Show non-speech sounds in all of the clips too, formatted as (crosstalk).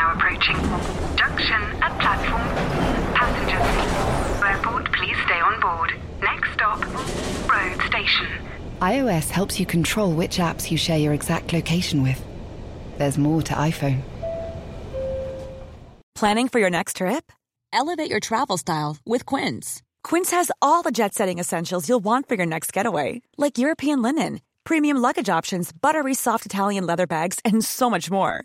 now approaching. Junction at platform. Passengers. Airport, please stay on board. Next stop, road station. iOS helps you control which apps you share your exact location with. There's more to iPhone. Planning for your next trip? Elevate your travel style with Quince. Quince has all the jet setting essentials you'll want for your next getaway, like European linen, premium luggage options, buttery soft Italian leather bags, and so much more.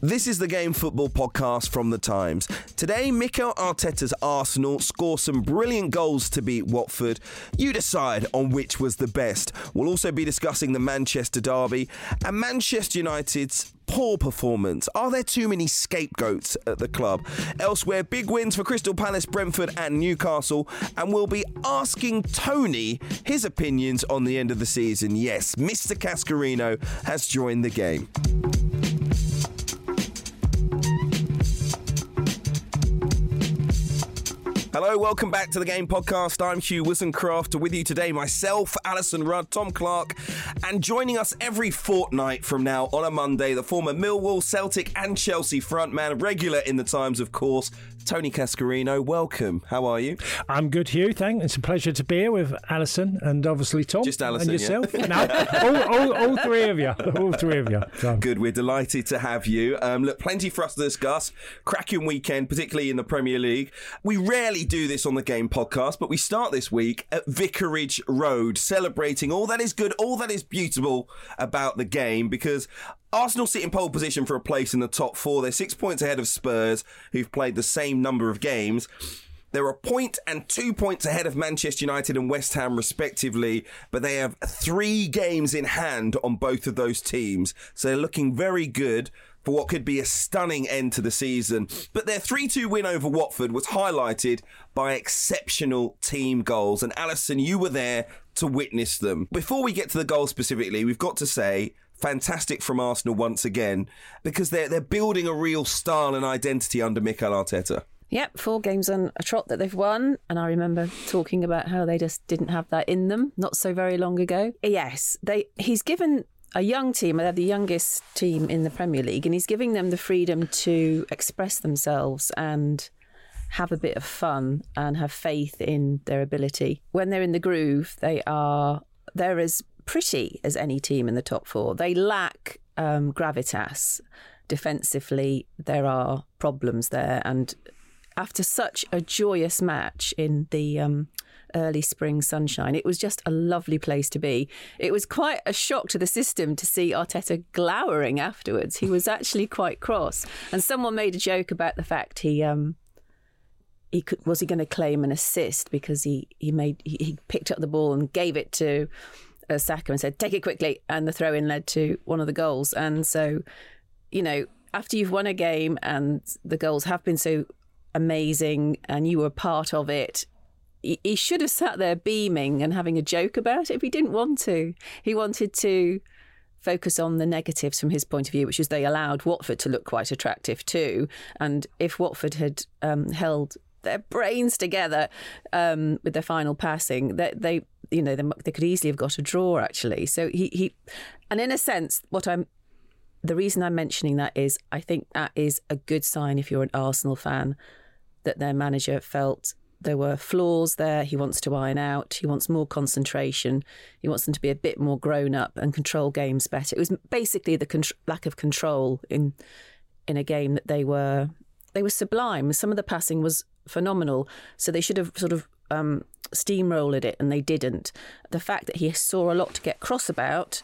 This is the Game Football podcast from The Times. Today, Mikel Arteta's Arsenal score some brilliant goals to beat Watford. You decide on which was the best. We'll also be discussing the Manchester Derby and Manchester United's poor performance. Are there too many scapegoats at the club? Elsewhere, big wins for Crystal Palace, Brentford, and Newcastle. And we'll be asking Tony his opinions on the end of the season. Yes, Mr. Cascarino has joined the game. Hello, welcome back to the Game Podcast. I'm Hugh Woozencroft. With you today, myself, Alyson Rudd, Tom Clarke, and joining us every fortnight from now on a Monday, the former Millwall, Celtic, and Chelsea frontman, regular in the Times, of course, Tony Cascarino. Welcome. How are you? I'm good, Hugh. Thank. It's a pleasure to be here with Alyson and obviously Tom. Just Alyson, and yourself. yeah. no, all, all, all three of you. All three of you. So, Good. We're delighted to have you. Um, look, plenty for us to discuss. Cracking weekend, particularly in the Premier League. We rarely do this on the Game Podcast, but we start this week at Vicarage Road, celebrating all that is good, all that is beautiful about the game, because Arsenal sit in pole position for a place in the top four. They're six points ahead of Spurs, who've played the same number of games. They're a point and two points ahead of Manchester United and West Ham, respectively, but they have three games in hand on both of those teams. So they're looking very good for what could be a stunning end to the season. But their 3 2 win over Watford was highlighted by exceptional team goals. And Alyson, you were there to witness them. Before we get to the goals specifically, we've got to say, fantastic from Arsenal once again because they're they're building a real style and identity under Mikel Arteta. Yep, four games on a trot that they've won. And I remember talking about how they just didn't have that in them not so very long ago. Yes, they he's given a young team, they're the youngest team in the Premier League, and he's giving them the freedom to express themselves and have a bit of fun and have faith in their ability. When they're in the groove, they are they're as pretty as any team in the top four. They lack um, gravitas. Defensively, there are problems there, and after such a joyous match in the um, early spring sunshine, it was just a lovely place to be. It was quite a shock to the system to see Arteta glowering afterwards. He was actually quite cross, and someone made a joke about the fact he. Um, he could, was he going to claim an assist because he he made he, he picked up the ball and gave it to uh, Saka and said take it quickly and the throw in led to one of the goals and so you know after you've won a game and the goals have been so amazing and you were part of it he, he should have sat there beaming and having a joke about it if he didn't want to he wanted to focus on the negatives from his point of view, which is they allowed Watford to look quite attractive too. And if Watford had um, held their brains together um, with their final passing, they, they you know, they, they, could easily have got a draw actually. So he, he, and in a sense, what I'm, the reason I'm mentioning that is I think that is a good sign if you're an Arsenal fan that their manager felt there were flaws there he wants to iron out. He wants more concentration. He wants them to be a bit more grown up and control games better. It was basically the con- lack of control in in a game that they were they were sublime. Some of the passing was phenomenal, so they should have sort of um, steamrolled it, and they didn't. The fact that he saw a lot to get cross about.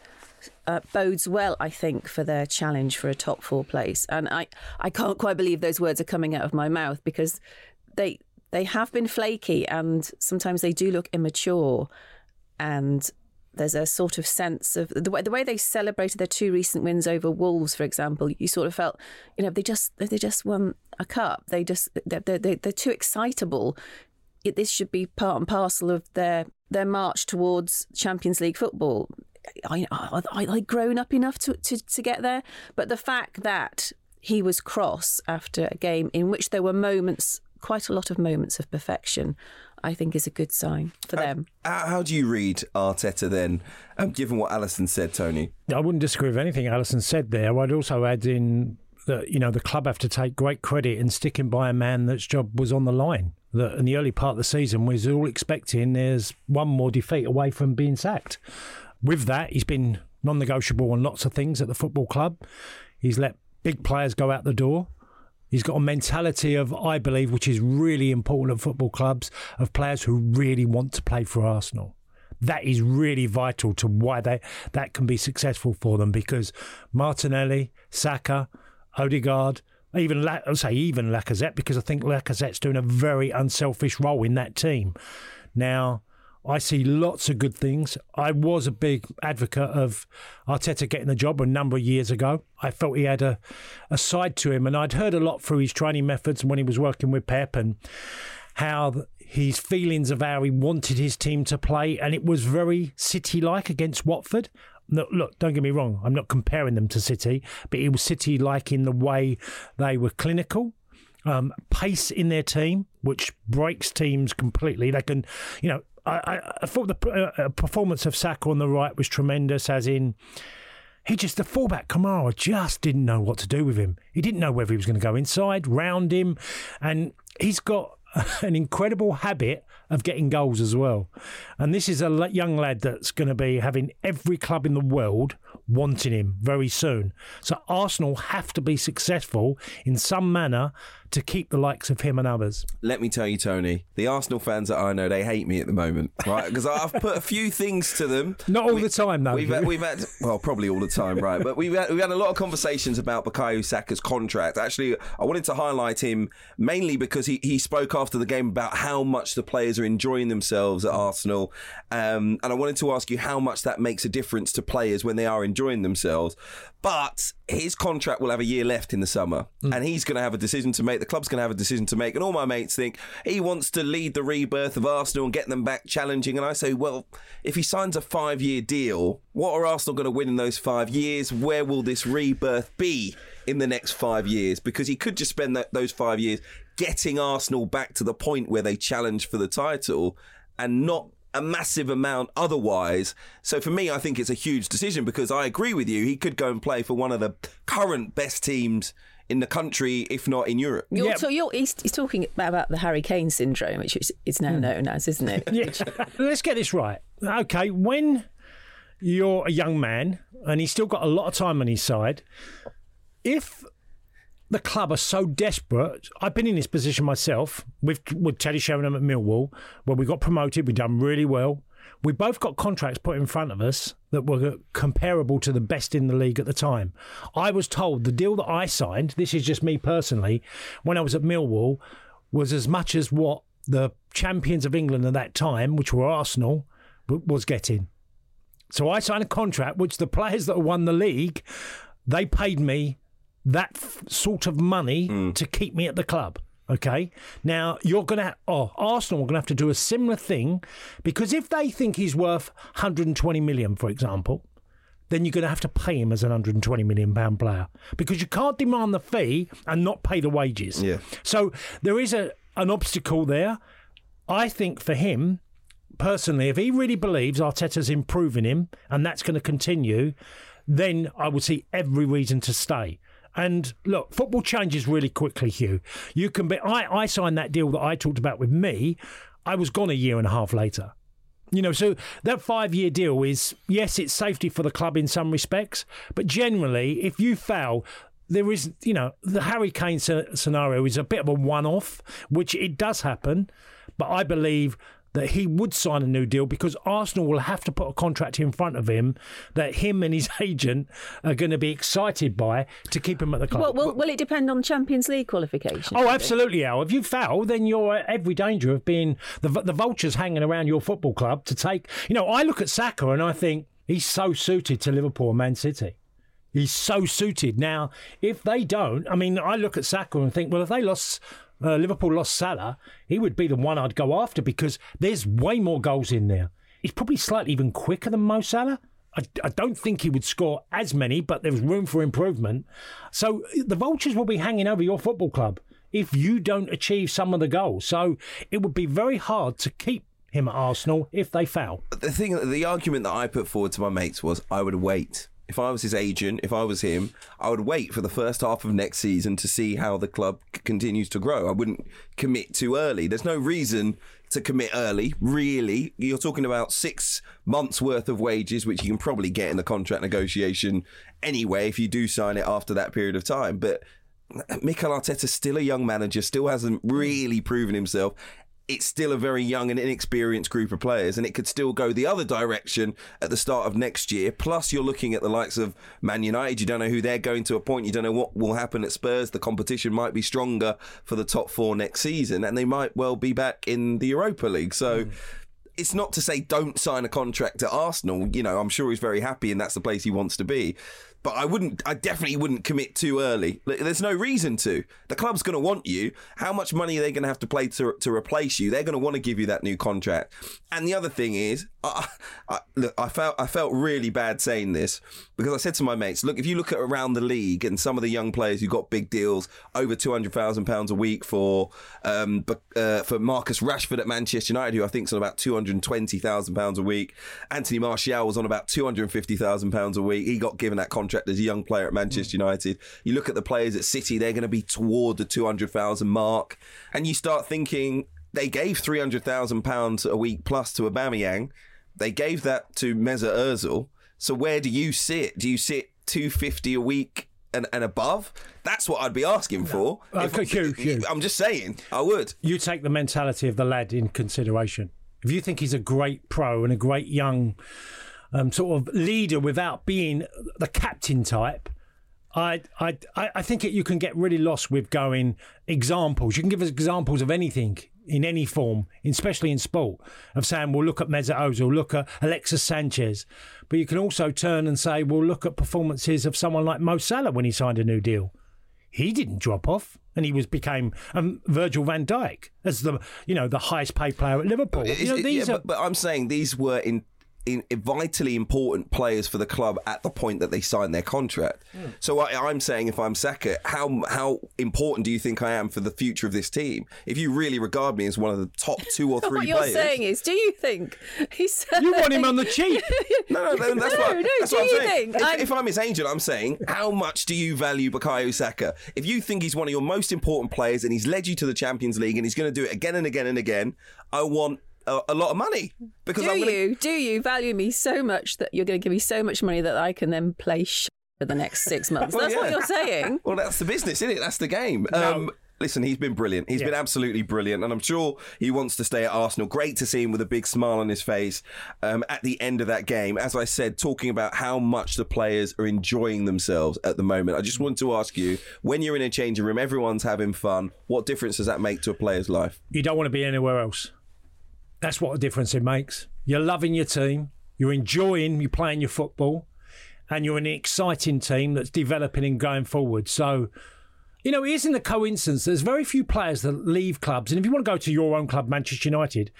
Uh, bodes well, I think, for their challenge for a top four place. And I, I can't quite believe those words are coming out of my mouth because they they have been flaky and sometimes they do look immature and there's a sort of sense of the way, the way they celebrated their two recent wins over Wolves, for example. You sort of felt, you know, they just they just won a cup. They just they're they're, they're too excitable. It, this should be part and parcel of their their march towards Champions League football. I, I, I, I'd grown up enough to, to, to get there, but the fact that he was cross after a game in which there were moments, quite a lot of moments of perfection, I think is a good sign for them. How, how do you read Arteta then, um, given what Alyson said, Tony? I wouldn't disagree with anything Alyson said there. I'd also add in that you know the club have to take great credit in sticking by a man that's job was on the line. That in the early part of the season we was all expecting there's one more defeat away from being sacked. With that, he's been non-negotiable on lots of things at the football club. He's let big players go out the door. He's got a mentality of, I believe, which is really important at football clubs, of players who really want to play for Arsenal. That is really vital to why they that can be successful for them because Martinelli, Saka, Odegaard, even La- I'll say even Lacazette because I think Lacazette's doing a very unselfish role in that team. Now, I see lots of good things. I was a big advocate of Arteta getting the job a number of years ago. I felt he had a, a side to him, and I'd heard a lot through his training methods when he was working with Pep and how his feelings of how he wanted his team to play, and it was very City like against Watford. Look, don't get me wrong, I'm not comparing them to City, but it was City like in the way they were clinical. Um, pace in their team, which breaks teams completely. They can, you know, I, I thought the uh, performance of Saka on the right was tremendous, as in he just the fullback Kamara just didn't know what to do with him. He didn't know whether he was going to go inside, round him, and he's got (laughs) an incredible habit of getting goals as well. And this is a young lad that's going to be having every club in the world wanting him very soon. So Arsenal have to be successful in some manner to keep the likes of him and others. Let me tell you, Tony, the Arsenal fans that I know, they hate me at the moment, right? Because I've put a few things to them. (laughs) Not all we, the time, though. We've had, we've had, well, probably all the time, right? But we've had, we've had a lot of conversations about Bukayo Saka's contract. Actually, I wanted to highlight him mainly because he, he spoke after the game about how much the players are enjoying themselves at Arsenal. Um, and I wanted to ask you how much that makes a difference to players when they are enjoying themselves. But his contract will have a year left in the summer, mm. and he's going to have a decision to make. The club's going to have a decision to make. And all my mates think he wants to lead the rebirth of Arsenal and get them back challenging. And I say, well, if he signs a five year deal, what are Arsenal going to win in those five years? Where will this rebirth be in the next five years? Because he could just spend that, those five years getting Arsenal back to the point where they challenge for the title and not a massive amount otherwise. So for me, I think it's a huge decision because I agree with you. He could go and play for one of the current best teams in the country, if not in Europe. You're, yeah. So you're, he's, he's, talking about the Harry Kane syndrome, which is, is now mm. known as, isn't it? (laughs) yeah. Let's get this right. Okay, when you're a young man and he's still got a lot of time on his side, if the club are so desperate. I've been in this position myself with with Teddy Sheringham at Millwall, where we got promoted. We've done really well. We both got contracts put in front of us that were comparable to the best in the league at the time. I was told the deal that I signed, this is just me personally, when I was at Millwall, was as much as what the champions of England at that time, which were Arsenal, was getting. So I signed a contract which the players that won the league, they paid me that f- sort of money mm. to keep me at the club. Okay. Now you're going to, oh, Arsenal are going to have to do a similar thing because if they think he's worth 120 million, for example, then you're going to have to pay him as an 120 million pound player because you can't demand the fee and not pay the wages. Yeah. So there is a an obstacle there. I think for him personally, if he really believes Arteta's improving him and that's going to continue, then I would see every reason to stay. And look, football changes really quickly, Hugh. You can be. I, I signed that deal that I talked about with me. I was gone a year and a half later. You know, so that five year deal is, yes, it's safety for the club in some respects, but generally, if you fail, there is, you know, the Harry Kane scenario is a bit of a one off, which it does happen. But I believe that he would sign a new deal because Arsenal will have to put a contract in front of him that him and his (laughs) agent are going to be excited by to keep him at the club. Well, will, will it depend on Champions League qualification? Oh, absolutely, Al. If you foul, then you're at every danger of being the, the vultures hanging around your football club to take. You know, I look at Saka and I think he's so suited to Liverpool and Man City. He's so suited. Now, if they don't, I mean, I look at Saka and think, well, if they lost uh, Liverpool lost Salah, he would be the one I'd go after because there's way more goals in there. he's probably slightly even quicker than Mo Salah. I, I don't think he would score as many, but there's room for improvement. So the vultures will be hanging over your football club if you don't achieve some of the goals. So it would be very hard to keep him at Arsenal if they fail. The thing, the argument that I put forward to my mates was I would wait. If I was his agent, if I was him, I would wait for the first half of next season to see how the club c- continues to grow. I wouldn't commit too early. There's no reason to commit early, really. You're talking about six months worth of wages, which you can probably get in the contract negotiation anyway if you do sign it after that period of time. But Mikel Arteta's still a young manager, still hasn't really proven himself. It's still a very young and inexperienced group of players, and it could still go the other direction at the start of next year. Plus, you're looking at the likes of Man United. You don't know who they're going to appoint. You don't know what will happen at Spurs. The competition might be stronger for the top four next season, and they might well be back in the Europa League. So. Hmm. It's not to say don't sign a contract at Arsenal. You know, I'm sure he's very happy and that's the place he wants to be but I wouldn't. I definitely wouldn't commit too early. There's no reason to. The club's going to want you. How much money are they going to have to play to to replace you? They're going to want to give you that new contract. And the other thing is, I, I, look, I felt I felt really bad saying this because I said to my mates, look, if you look at around the league and some of the young players who got big deals, over two hundred thousand pounds a week for um, uh, for Marcus Rashford at Manchester United, who I think is on about two hundred twenty thousand pounds a week. Anthony Martial was on about two hundred fifty thousand pounds a week. He got given that contract as a young player at Manchester United. You look at the players at City, they're going to be toward the 200,000 mark. And you start thinking they gave £300,000 a week plus to Aubameyang. They gave that to Mesut Ozil. So where do you sit? Do you sit 250 a week and, and above? That's what I'd be asking for. Okay, If-. I'm just saying, I would. You take the mentality of the lad in consideration. If you think he's a great pro and a great young um, sort of leader without being the captain type, I, I, I I think it, you can get really lost with going examples. You can give us examples of anything in any form, especially in sport, of saying, well, look at Mesut Ozil, look at Alexis Sanchez. But you can also turn and say, well, look at performances of someone like Mo Salah when he signed a new deal. He didn't drop off, and he was became um, Virgil van Dijk as the you know the highest paid player at Liverpool. You know, yeah, are but, but I'm saying these were in, in vitally important players for the club at the point that they sign their contract. Hmm. So I, I'm saying, if I'm Saka, how how important do you think I am for the future of this team? If you really regard me as one of the top two or (laughs) three what you're players, saying is, do you think he's? (laughs) you want him on the cheap. (laughs) no, no, no, that's No, what, no, that's do what I'm you saying. think? If, I'm- if I'm his agent, I'm saying, how much do you value Bukayo Saka? If you think he's one of your most important players and he's led you to the Champions League and he's going to do it again and again and again, I want a, a lot of money because do I'm going to you do you value me so much that you're going to give me so much money that I can then play sh- for the next six (laughs) months? Well, That's what you're saying. (laughs) Well, that's the business, isn't it? That's the game. Um, listen, he's been brilliant. He's Yeah. been absolutely brilliant, and I'm sure he wants to stay at Arsenal. Great to see him with a big smile on his face um, at the end of that game. As I said, talking about how much the players are enjoying themselves at the moment. I just want to ask you: when you're in a changing room, everyone's having fun. What difference does that make to a player's life? you don't want to be anywhere else. That's what a difference it makes. You're loving your team, you're enjoying you playing your football, and you're an exciting team that's developing and going forward. So, you know, it isn't a coincidence. There's very few players that leave clubs, and if you want to go to your own club, Manchester United,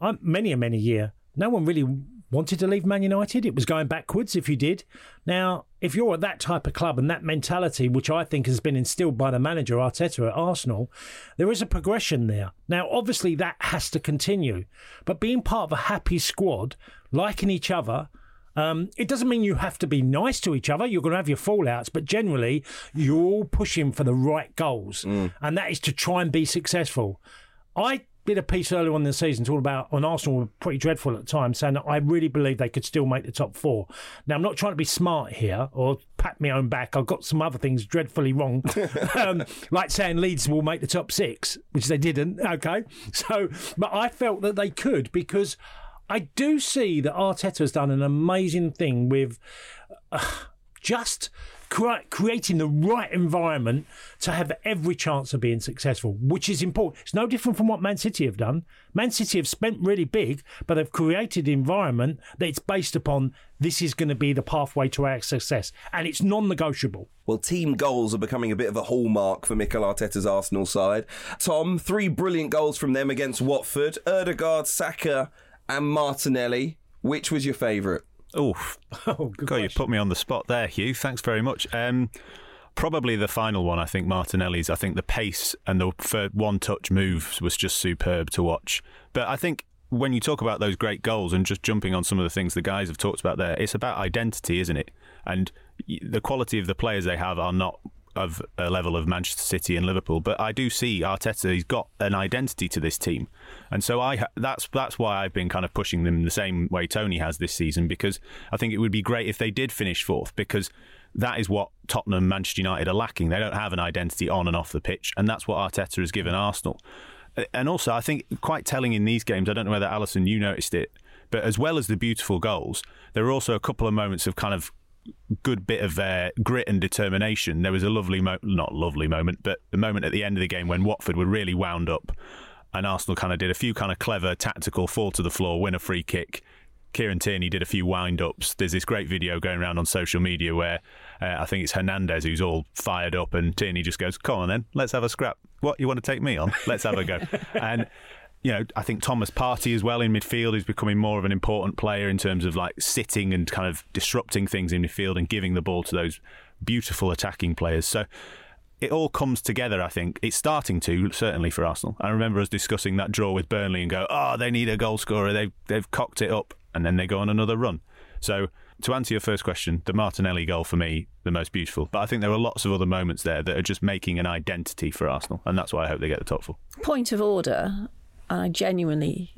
I'm, many a many year, no one really wanted to leave Man United. It was going backwards if you did. Now, if you're at that type of club and that mentality, which I think has been instilled by the manager Arteta at Arsenal, there is a progression there. Now, obviously, that has to continue. But being part of a happy squad, liking each other, um, it doesn't mean you have to be nice to each other. You're going to have your fallouts, but generally, you're all pushing for the right goals, and that is to try and be successful. I did a piece earlier on in the season talking about on Arsenal were pretty dreadful at times, saying that I really believe they could still make the top four. Now I'm not trying to be smart here or pat my own back. I've got some other things dreadfully wrong, (laughs) um, like saying Leeds will make the top six, which they didn't. Okay, so but I felt that they could because I do see that Arteta's done an amazing thing with uh, just cre- creating the right environment to have every chance of being successful, which is important. It's no different from what Man City have done. Man City have spent really big, but they've created an environment that it's based upon this is going to be the pathway to our success, and it's non-negotiable. Well, team goals are becoming a bit of a hallmark for Mikel Arteta's Arsenal side. Tom, three brilliant goals from them against Watford. Odegaard, Saka, and Martinelli. Which was your favourite? Oof. (laughs) Oh, good God, you put me on the spot there, Hugh. Thanks very much. Um, probably the final one, I think, Martinelli's. I think the pace and the one touch moves was just superb to watch. But I think when you talk about those great goals and just jumping on some of the things the guys have talked about there, it's about identity, isn't it? And the quality of the players they have are not of a level of Manchester City and Liverpool, but I do see Arteta. He's got an identity to this team, and so I ha- that's that's why I've been kind of pushing them the same way Tony has this season because I think it would be great if they did finish fourth because that is what Tottenham, Manchester United are lacking. They don't have an identity on and off the pitch, and that's what Arteta has given Arsenal. And also, I think quite telling in these games. I don't know whether Alyson you noticed it, but as well as the beautiful goals, there were also a couple of moments of kind of good bit of uh, grit and determination. There was a lovely, mo- not lovely moment, but the moment at the end of the game when Watford were really wound up, and Arsenal kind of did a few kind of clever tactical fall to the floor, win a free kick. Kieran Tierney did a few wind ups. There's this great video going around on social media where uh, I think it's Hernandez who's all fired up, and Tierney just goes, "Come on, then, let's have a scrap. What you want to take me on? Let's have a go." (laughs) and you know, I think Thomas Partey as well in midfield is becoming more of an important player in terms of like sitting and kind of disrupting things in midfield and giving the ball to those beautiful attacking players. So it all comes together, I think. It's starting to, certainly for Arsenal. I remember us discussing that draw with Burnley and go, oh, they need a goal scorer. They've, they've cocked it up. And then they go on another run. So to answer your first question, the Martinelli goal for me, the most beautiful. But I think there are lots of other moments there that are just making an identity for Arsenal. And that's why I hope they get the top four. Point of order, and I genuinely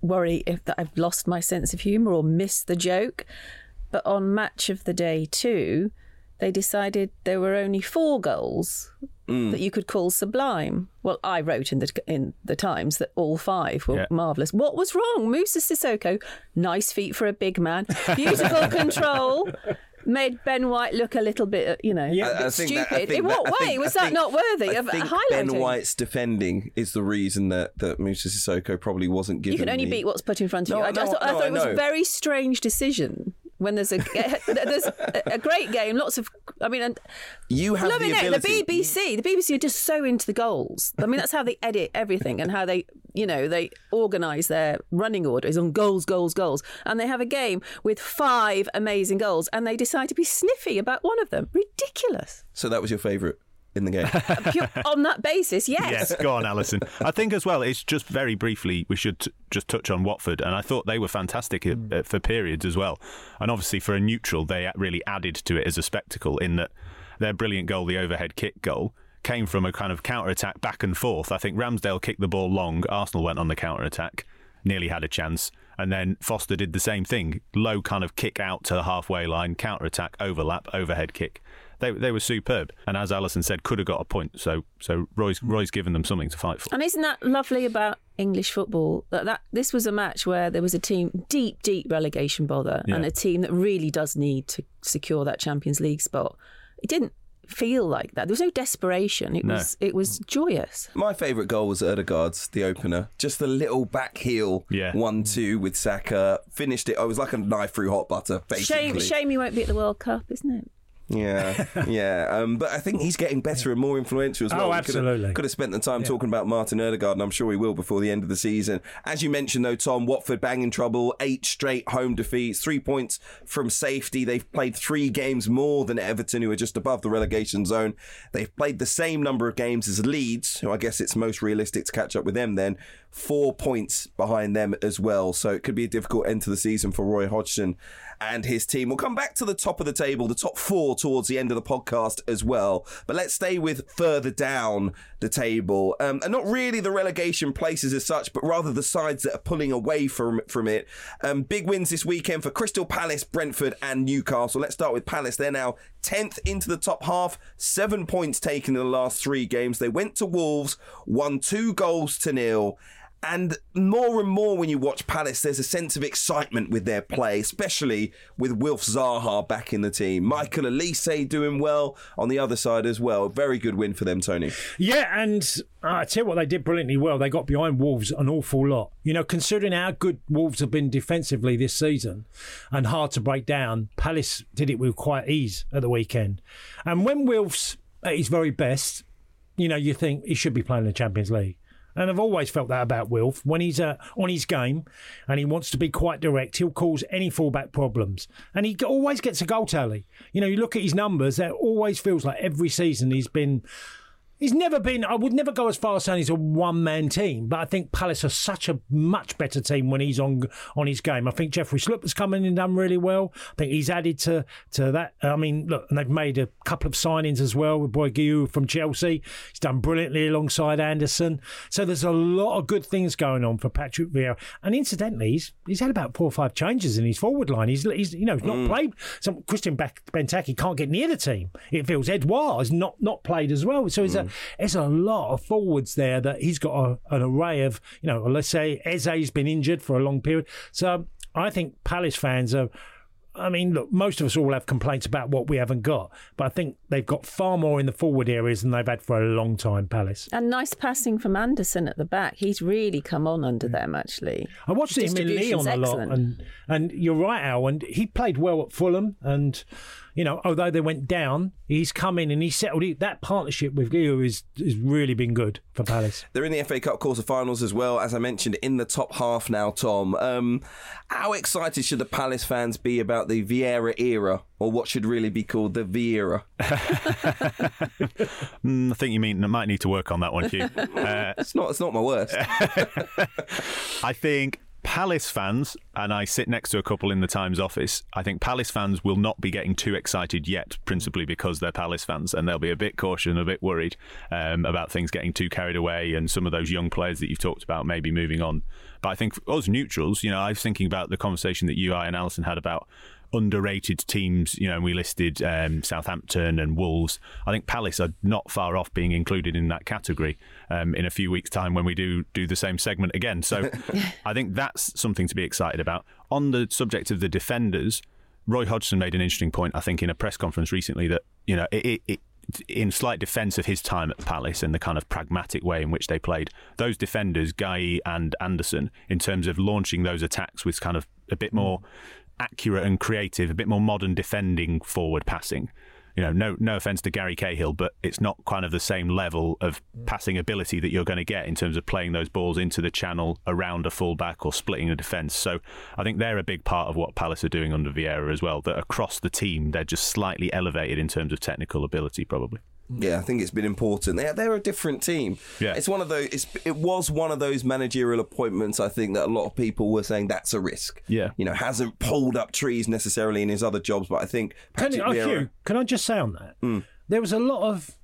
worry if that I've lost my sense of humour or missed the joke. But on match of the day two, they decided there were only four goals mm. that you could call sublime. Well, I wrote in the in the Times that all five were Yeah. marvellous. What was wrong? Moussa Sissoko, nice feet for a big man, beautiful (laughs) control. Made Ben White look a little bit, uh, you know, Yeah. a bit I think stupid. that- I think In what that- way think- was that think- not worthy I of think highlighting? Ben White's defending is the reason that that Moussa Sissoko probably wasn't given. You can only the- beat what's put in front of No, you. I I, just know- thought, I thought I it was a very strange decision when there's a (laughs) there's a, great game, lots of. I mean, and You have the ability. the BBC, the BBC are just so into the goals. I mean, that's how they edit everything and how they, you know, they organise their running order is on goals, goals, goals. And they have a game with five amazing goals, and they decide to be sniffy about one of them. Ridiculous. So that was your favourite in the game. (laughs) Pure, on that basis, yes. Yes, go on, Alyson. I think as well, it's just very briefly, we should t- just touch on Watford. And I thought they were fantastic uh, for periods as well. And obviously, for a neutral, they really added to it as a spectacle in that their brilliant goal, the overhead kick goal, came from a kind of counter attack back and forth. I think Ramsdale kicked the ball long, Arsenal went on the counter attack, nearly had a chance. And then Foster did the same thing low kind of kick out to the halfway line, counter attack, overlap, overhead kick. They, they were superb, and as Alyson said, could have got a point. So so Roy's hmm. Roy's given them something to fight for. And isn't that lovely about English football? That, that this was a match where there was a team deep, deep relegation bother, and a team that really does need to secure that Champions League spot. It didn't feel like that. There was no desperation. It No. was it was hmm. joyous. My favourite goal was Odegaard's, the opener. Just the little back heel, Yeah. one-two with Saka. Finished it. Oh, I was like a knife through hot butter, basically. Shame, shame you won't be at the World Cup, isn't it? Yeah, (laughs) yeah. Um, but I think he's getting better and more influential as Oh, well. We absolutely. Could have, could have spent the time talking about Martin Odegaard, and I'm sure he will before the end of the season. As you mentioned, though, Tom, Watford bang in trouble. Eight straight home defeats, three points from safety. They've played three games more than Everton, who are just above the relegation zone. They've played the same number of games as Leeds, who I guess it's most realistic to catch up with them then. Four points behind them as well. So it could be a difficult end to the season for Roy Hodgson and his team. We'll come back to the top of the table, the top four towards the end of the podcast as well. But let's stay with further down the table. Um, and not really the relegation places as such, but rather the sides that are pulling away from, from it. Um, big wins this weekend for Crystal Palace, Brentford, and Newcastle. Let's start with Palace. They're now 10th into the top half, seven points taken in the last three games. They went to Wolves, won two goals to nil. And more and more when you watch Palace, there's a sense of excitement with their play, especially with Wilf Zaha back in the team. Michael Olise doing well on the other side as well. Very good win for them, Tony. Yeah, and uh, I tell you what, they did brilliantly well. They got behind Wolves an awful lot. You know, considering how good Wolves have been defensively this season and hard to break down, Palace did it with quite ease at the weekend. And when Wilf's at his very best, you know, you think he should be playing in the Champions League. And I've always felt that about Wilf. When he's uh, on his game and he wants to be quite direct, he'll cause any fullback problems. And he always gets a goal tally. You know, you look at his numbers, that always feels like every season he's been He's never been. I would never go as far as saying he's a one man team, but I think Palace are such a much better team when he's on on his game. I think Jeffrey has come in and done really well. I think he's added to to that. I mean, look, and they've made a couple of signings as well with Boy Guehi from Chelsea. He's done brilliantly alongside Andersen. So there's a lot of good things going on for Patrick Vieira. And incidentally, he's he's had about four or five changes in his forward line. He's he's you know he's not mm. played. Some Christian Benteke can't get near the team. It feels Edouard has not not played as well. So he's mm. a there's a lot of forwards there that he's got a, an array of, you know, let's say Eze's been injured for a long period. So I think Palace fans are. I mean, look, most of us all have complaints about what we haven't got, but I think they've got far more in the forward areas than they've had for a long time, Palace. And nice passing from Andersen at the back. He's really come on under mm. them, actually. I watched him in Lyon a lot, and, and you're right, Al, and he played well at Fulham, and you know, although they went down, he's come in and he settled it. That partnership with Guehi is has really been good for Palace. They're in the FA Cup quarter-finals as well, as I mentioned, in the top half now. Tom, um, how excited should the Palace fans be about the Vieira era, or what should really be called the Vieira? (laughs) mm, I think you mean I might need to work on that one, Hugh. (laughs) Uh, it's not. It's not my worst. (laughs) I think Palace fans, and I sit next to a couple in the Times office, I think Palace fans will not be getting too excited yet, principally because they're Palace fans, and they'll be a bit cautious and a bit worried um, about things getting too carried away and some of those young players that you've talked about maybe moving on. But I think us neutrals, you know, I was thinking about the conversation that you, I, and Alyson had about underrated teams. You know, we listed um, Southampton and Wolves. I think Palace are not far off being included in that category um, in a few weeks' time when we do do the same segment again. So (laughs) I think that's something to be excited about. On the subject of the defenders, Roy Hodgson made an interesting point. I think in a press conference recently that you know it, it, it in slight defence of his time at Palace and the kind of pragmatic way in which they played, those defenders, Guehi and Andersen, in terms of launching those attacks with kind of a bit more accurate and creative, a bit more modern defending forward passing. You know, no no offense to Gary Cahill, but it's not kind of the same level of passing ability that you're going to get in terms of playing those balls into the channel around a fullback or splitting a defence. So I think they're a big part of what Palace are doing under Vieira as well. That across the team, they're just slightly elevated in terms of technical ability, probably. Yeah, I think it's been important. They're, they're a different team. Yeah. It's one of those. It's, it was one of those managerial appointments. I think that a lot of people were saying that's a risk. Yeah, you know, hasn't pulled up trees necessarily in his other jobs, but I think. Can, I, Vieira, can I just say on that? Mm. There was a lot of,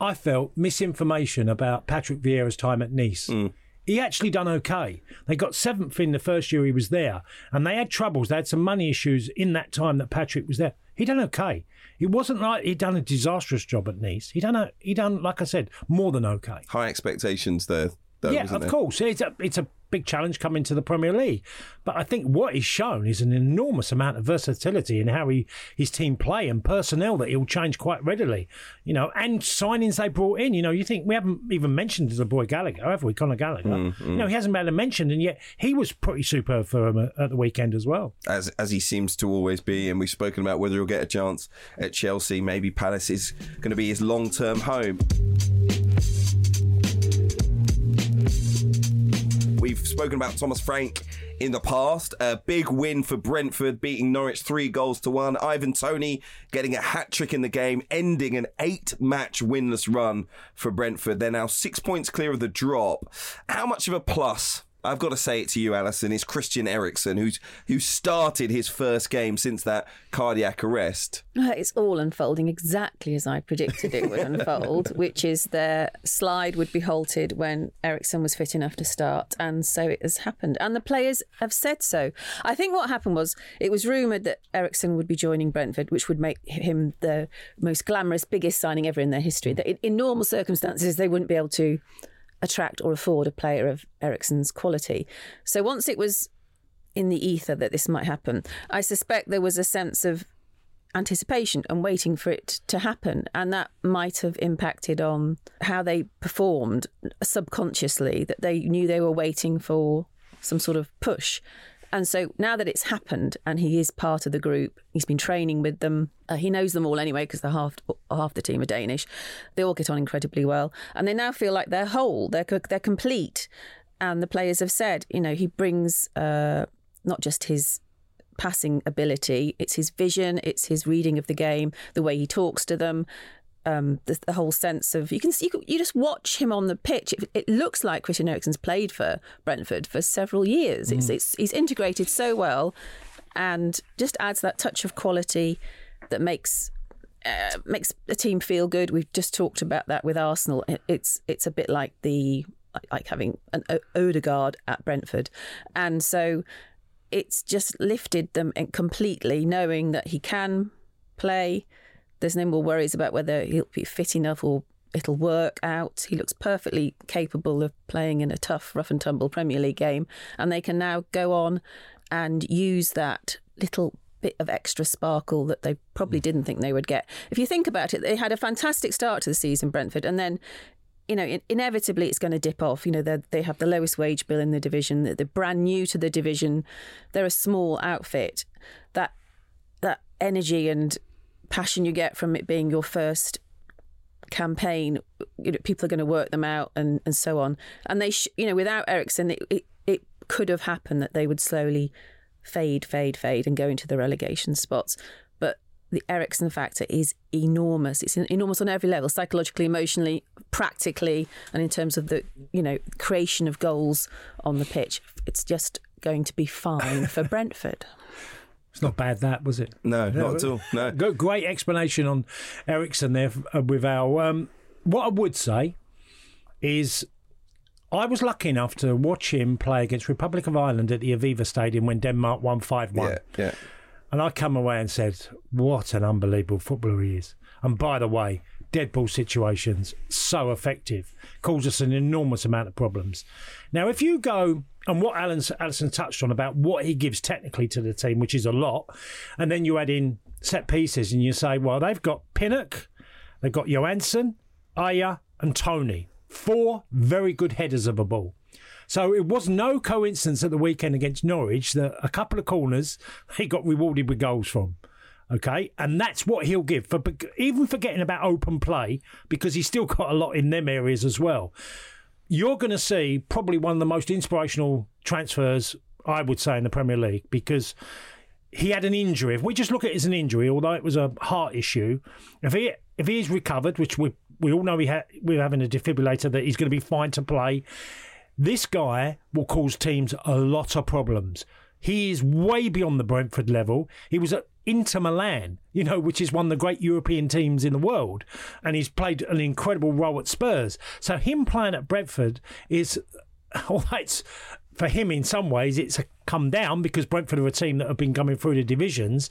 I felt, misinformation about Patrick Vieira's time at Nice. Mm he actually done okay. They got seventh in the first year he was there, and they had troubles. They had some money issues in that time that Patrick was there. He done okay. It wasn't like he'd done a disastrous job at Nice. He done a, he done like I said more than okay. High expectations there. Though, yeah, of there? course. It's a it's a big challenge coming to the Premier League. But I think what he's shown is an enormous amount of versatility in how he his team play and personnel that he'll change quite readily. You know, and signings they brought in. You know, you think we haven't even mentioned the boy Gallagher, have we? Conor Gallagher. Mm, mm. You know, he hasn't been mentioned, and yet he was pretty superb for him at the weekend as well. As as he seems to always be, and we've spoken about whether he'll get a chance at Chelsea. Maybe Palace is going to be his long term home. We've spoken about Thomas Frank in the past. A big win for Brentford, beating Norwich three goals to one. Ivan Toney getting a hat trick in the game, ending an eight match winless run for Brentford. They're now six points clear of the drop. How much of a plus I've got to say it to you, Alyson, is Christian Eriksen, who's who started his first game since that cardiac arrest. Uh, it's all unfolding exactly as I predicted it would unfold, (laughs) which is their slide would be halted when Eriksen was fit enough to start, and so it has happened. And the players have said so. I think what happened was it was rumoured that Eriksen would be joining Brentford, which would make him the most glamorous, biggest signing ever in their history. That in, in normal circumstances they wouldn't be able to attract or afford a player of Eriksen's quality. So once it was in the ether that this might happen, I suspect there was a sense of anticipation and waiting for it to happen. And that might have impacted on how they performed subconsciously, that they knew they were waiting for some sort of push. And so now that it's happened and he is part of the group, he's been training with them. Uh, he knows them all anyway because half half the team are Danish. They all get on incredibly well, and they now feel like they're whole. They're they're complete. And the players have said, you know, he brings uh, not just his passing ability, it's his vision, it's his reading of the game, the way he talks to them, um, the, the, whole sense of you can you, you just watch him on the pitch. It, it, looks like Christian Eriksen's played for Brentford for several years. Mm. It's, it's he's integrated so well, and just adds that touch of quality that makes uh, makes the team feel good. We've just talked about that with Arsenal. It, it's it's a bit like the like having an o- Odegaard at Brentford, and so it's just lifted them completely, knowing that he can play there's no more worries about whether he'll be fit enough or it'll work out. He looks perfectly capable of playing in a tough, rough and tumble Premier League game. And they can now go on and use that little bit of extra sparkle that they probably mm. didn't think they would get. If you think about it, they had a fantastic start to the season, Brentford, and then you know, inevitably it's going to dip off. You know, they have the lowest wage bill in the division. They're brand new to the division. They're a small outfit. That that energy and passion you get from it being your first campaign, you know, people are going to work them out and, and so on. And they, sh- you know, without Eriksen, it, it, it could have happened that they would slowly fade, fade, fade and go into the relegation spots. But the Eriksen factor is enormous. It's enormous on every level, psychologically, emotionally, practically, and in terms of the, you know, creation of goals on the pitch. It's just going to be fine for (laughs) Brentford. It's not bad, that was it? No, not at all. No. (laughs) Great explanation on Eriksen there uh, with our. Um, what I would say is I was lucky enough to watch him play against Republic of Ireland at the Aviva Stadium when Denmark won 5 1. Yeah, yeah. And I come away and said, what an unbelievable footballer he is. And by the way, dead ball situations, so effective, causes us an enormous amount of problems. Now, if you go and what Alan's, Alyson touched on about what he gives technically to the team, which is a lot, and then you add in set pieces and you say, well, they've got Pinnock, they've got Jansson, Ajer, and Toney, Four very good headers of a ball. So it was no coincidence at the weekend against Norwich that a couple of corners (laughs) he got rewarded with goals from. Okay, and that's what he'll give for even forgetting about open play because he's still got a lot in them areas as well you're going to see probably one of the most inspirational transfers, I would say, in the Premier League because he had an injury. If we just look at it as an injury, although it was a heart issue, if he if he's recovered, which we we all know he ha- we're having a defibrillator that he's going to be fine to play. This guy will cause teams a lot of problems. He is way beyond the Brentford level. He was at Inter Milan, you know, which is one of the great European teams in the world, and he's played an incredible role at Spurs. So him playing at Brentford is, (laughs) although it's for him in some ways it's a come down because Brentford are a team that have been coming through the divisions.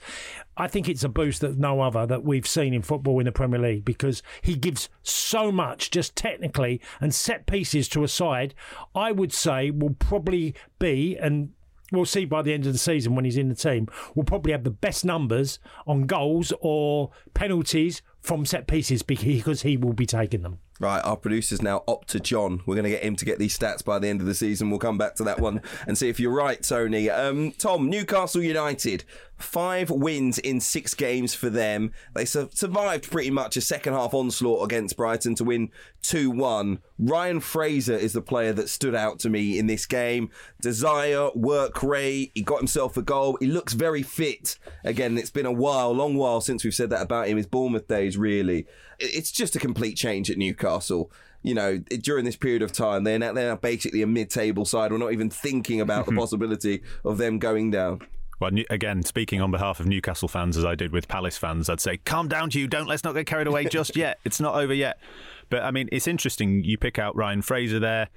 I think it's a boost that no other that we've seen in football in the Premier League because he gives so much just technically and set pieces to a side. I would say will probably be and we'll see by the end of the season when he's in the team, we'll probably have the best numbers on goals or penalties from set pieces because he will be taking them. Right, our producer's now up to John. We're going to get him to get these stats by the end of the season. We'll come back to that one (laughs) and see if you're right, Tony. Um, Tom, Newcastle United, five wins in six games for them. They su- survived pretty much a second half onslaught against Brighton to win 2 1. Ryan Fraser is the player that stood out to me in this game. Desire, work rate, he got himself a goal. He looks very fit. Again, it's been a while, long while since we've said that about him. His Bournemouth days, really it's just a complete change at Newcastle. You know, during this period of time, they're now, they're basically a mid-table side. We're not even thinking about the (laughs) possibility of them going down. Well, again, speaking on behalf of Newcastle fans, as I did with Palace fans, I'd say, calm down to you. Don't let's not get carried away just (laughs) yet. It's not over yet. But I mean, it's interesting. You pick out Ryan Fraser there.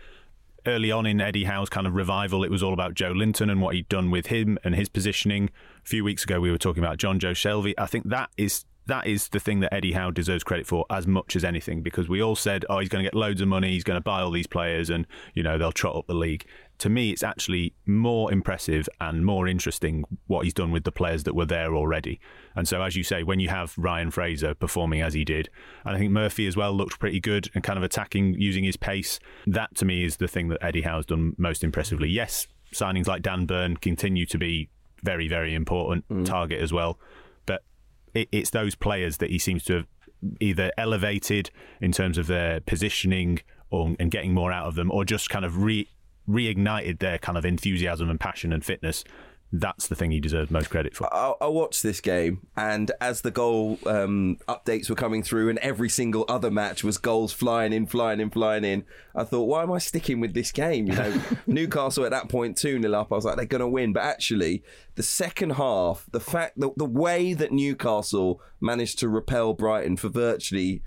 Early on in Eddie Howe's kind of revival, it was all about Joelinton and what he'd done with him and his positioning. A few weeks ago, we were talking about Jonjo Shelvey. I think that is that is the thing that Eddie Howe deserves credit for as much as anything because we all said, oh, he's going to get loads of money, he's going to buy all these players, and you know they'll trot up the league. To me, it's actually more impressive and more interesting what he's done with the players that were there already. And so, as you say, when you have Ryan Fraser performing as he did, and I think Murphy as well looked pretty good and kind of attacking using his pace, that to me is the thing that Eddie Howe's done most impressively. Yes, signings like Dan Burn continue to be very, very important Mm. target as well. It, it's those players that he seems to have either elevated in terms of their positioning or, and getting more out of them, or just kind of re, reignited their kind of enthusiasm and passion and fitness. That's the thing he deserves most credit for. I, I watched this game, and as the goal um, updates were coming through, and every single other match was goals flying in, flying in, flying in, I thought, why am I sticking with this game? You know, (laughs) Newcastle at that point two 0 up. I was like, they're going to win, but actually, the second half, the fact that the way that Newcastle managed to repel Brighton for virtually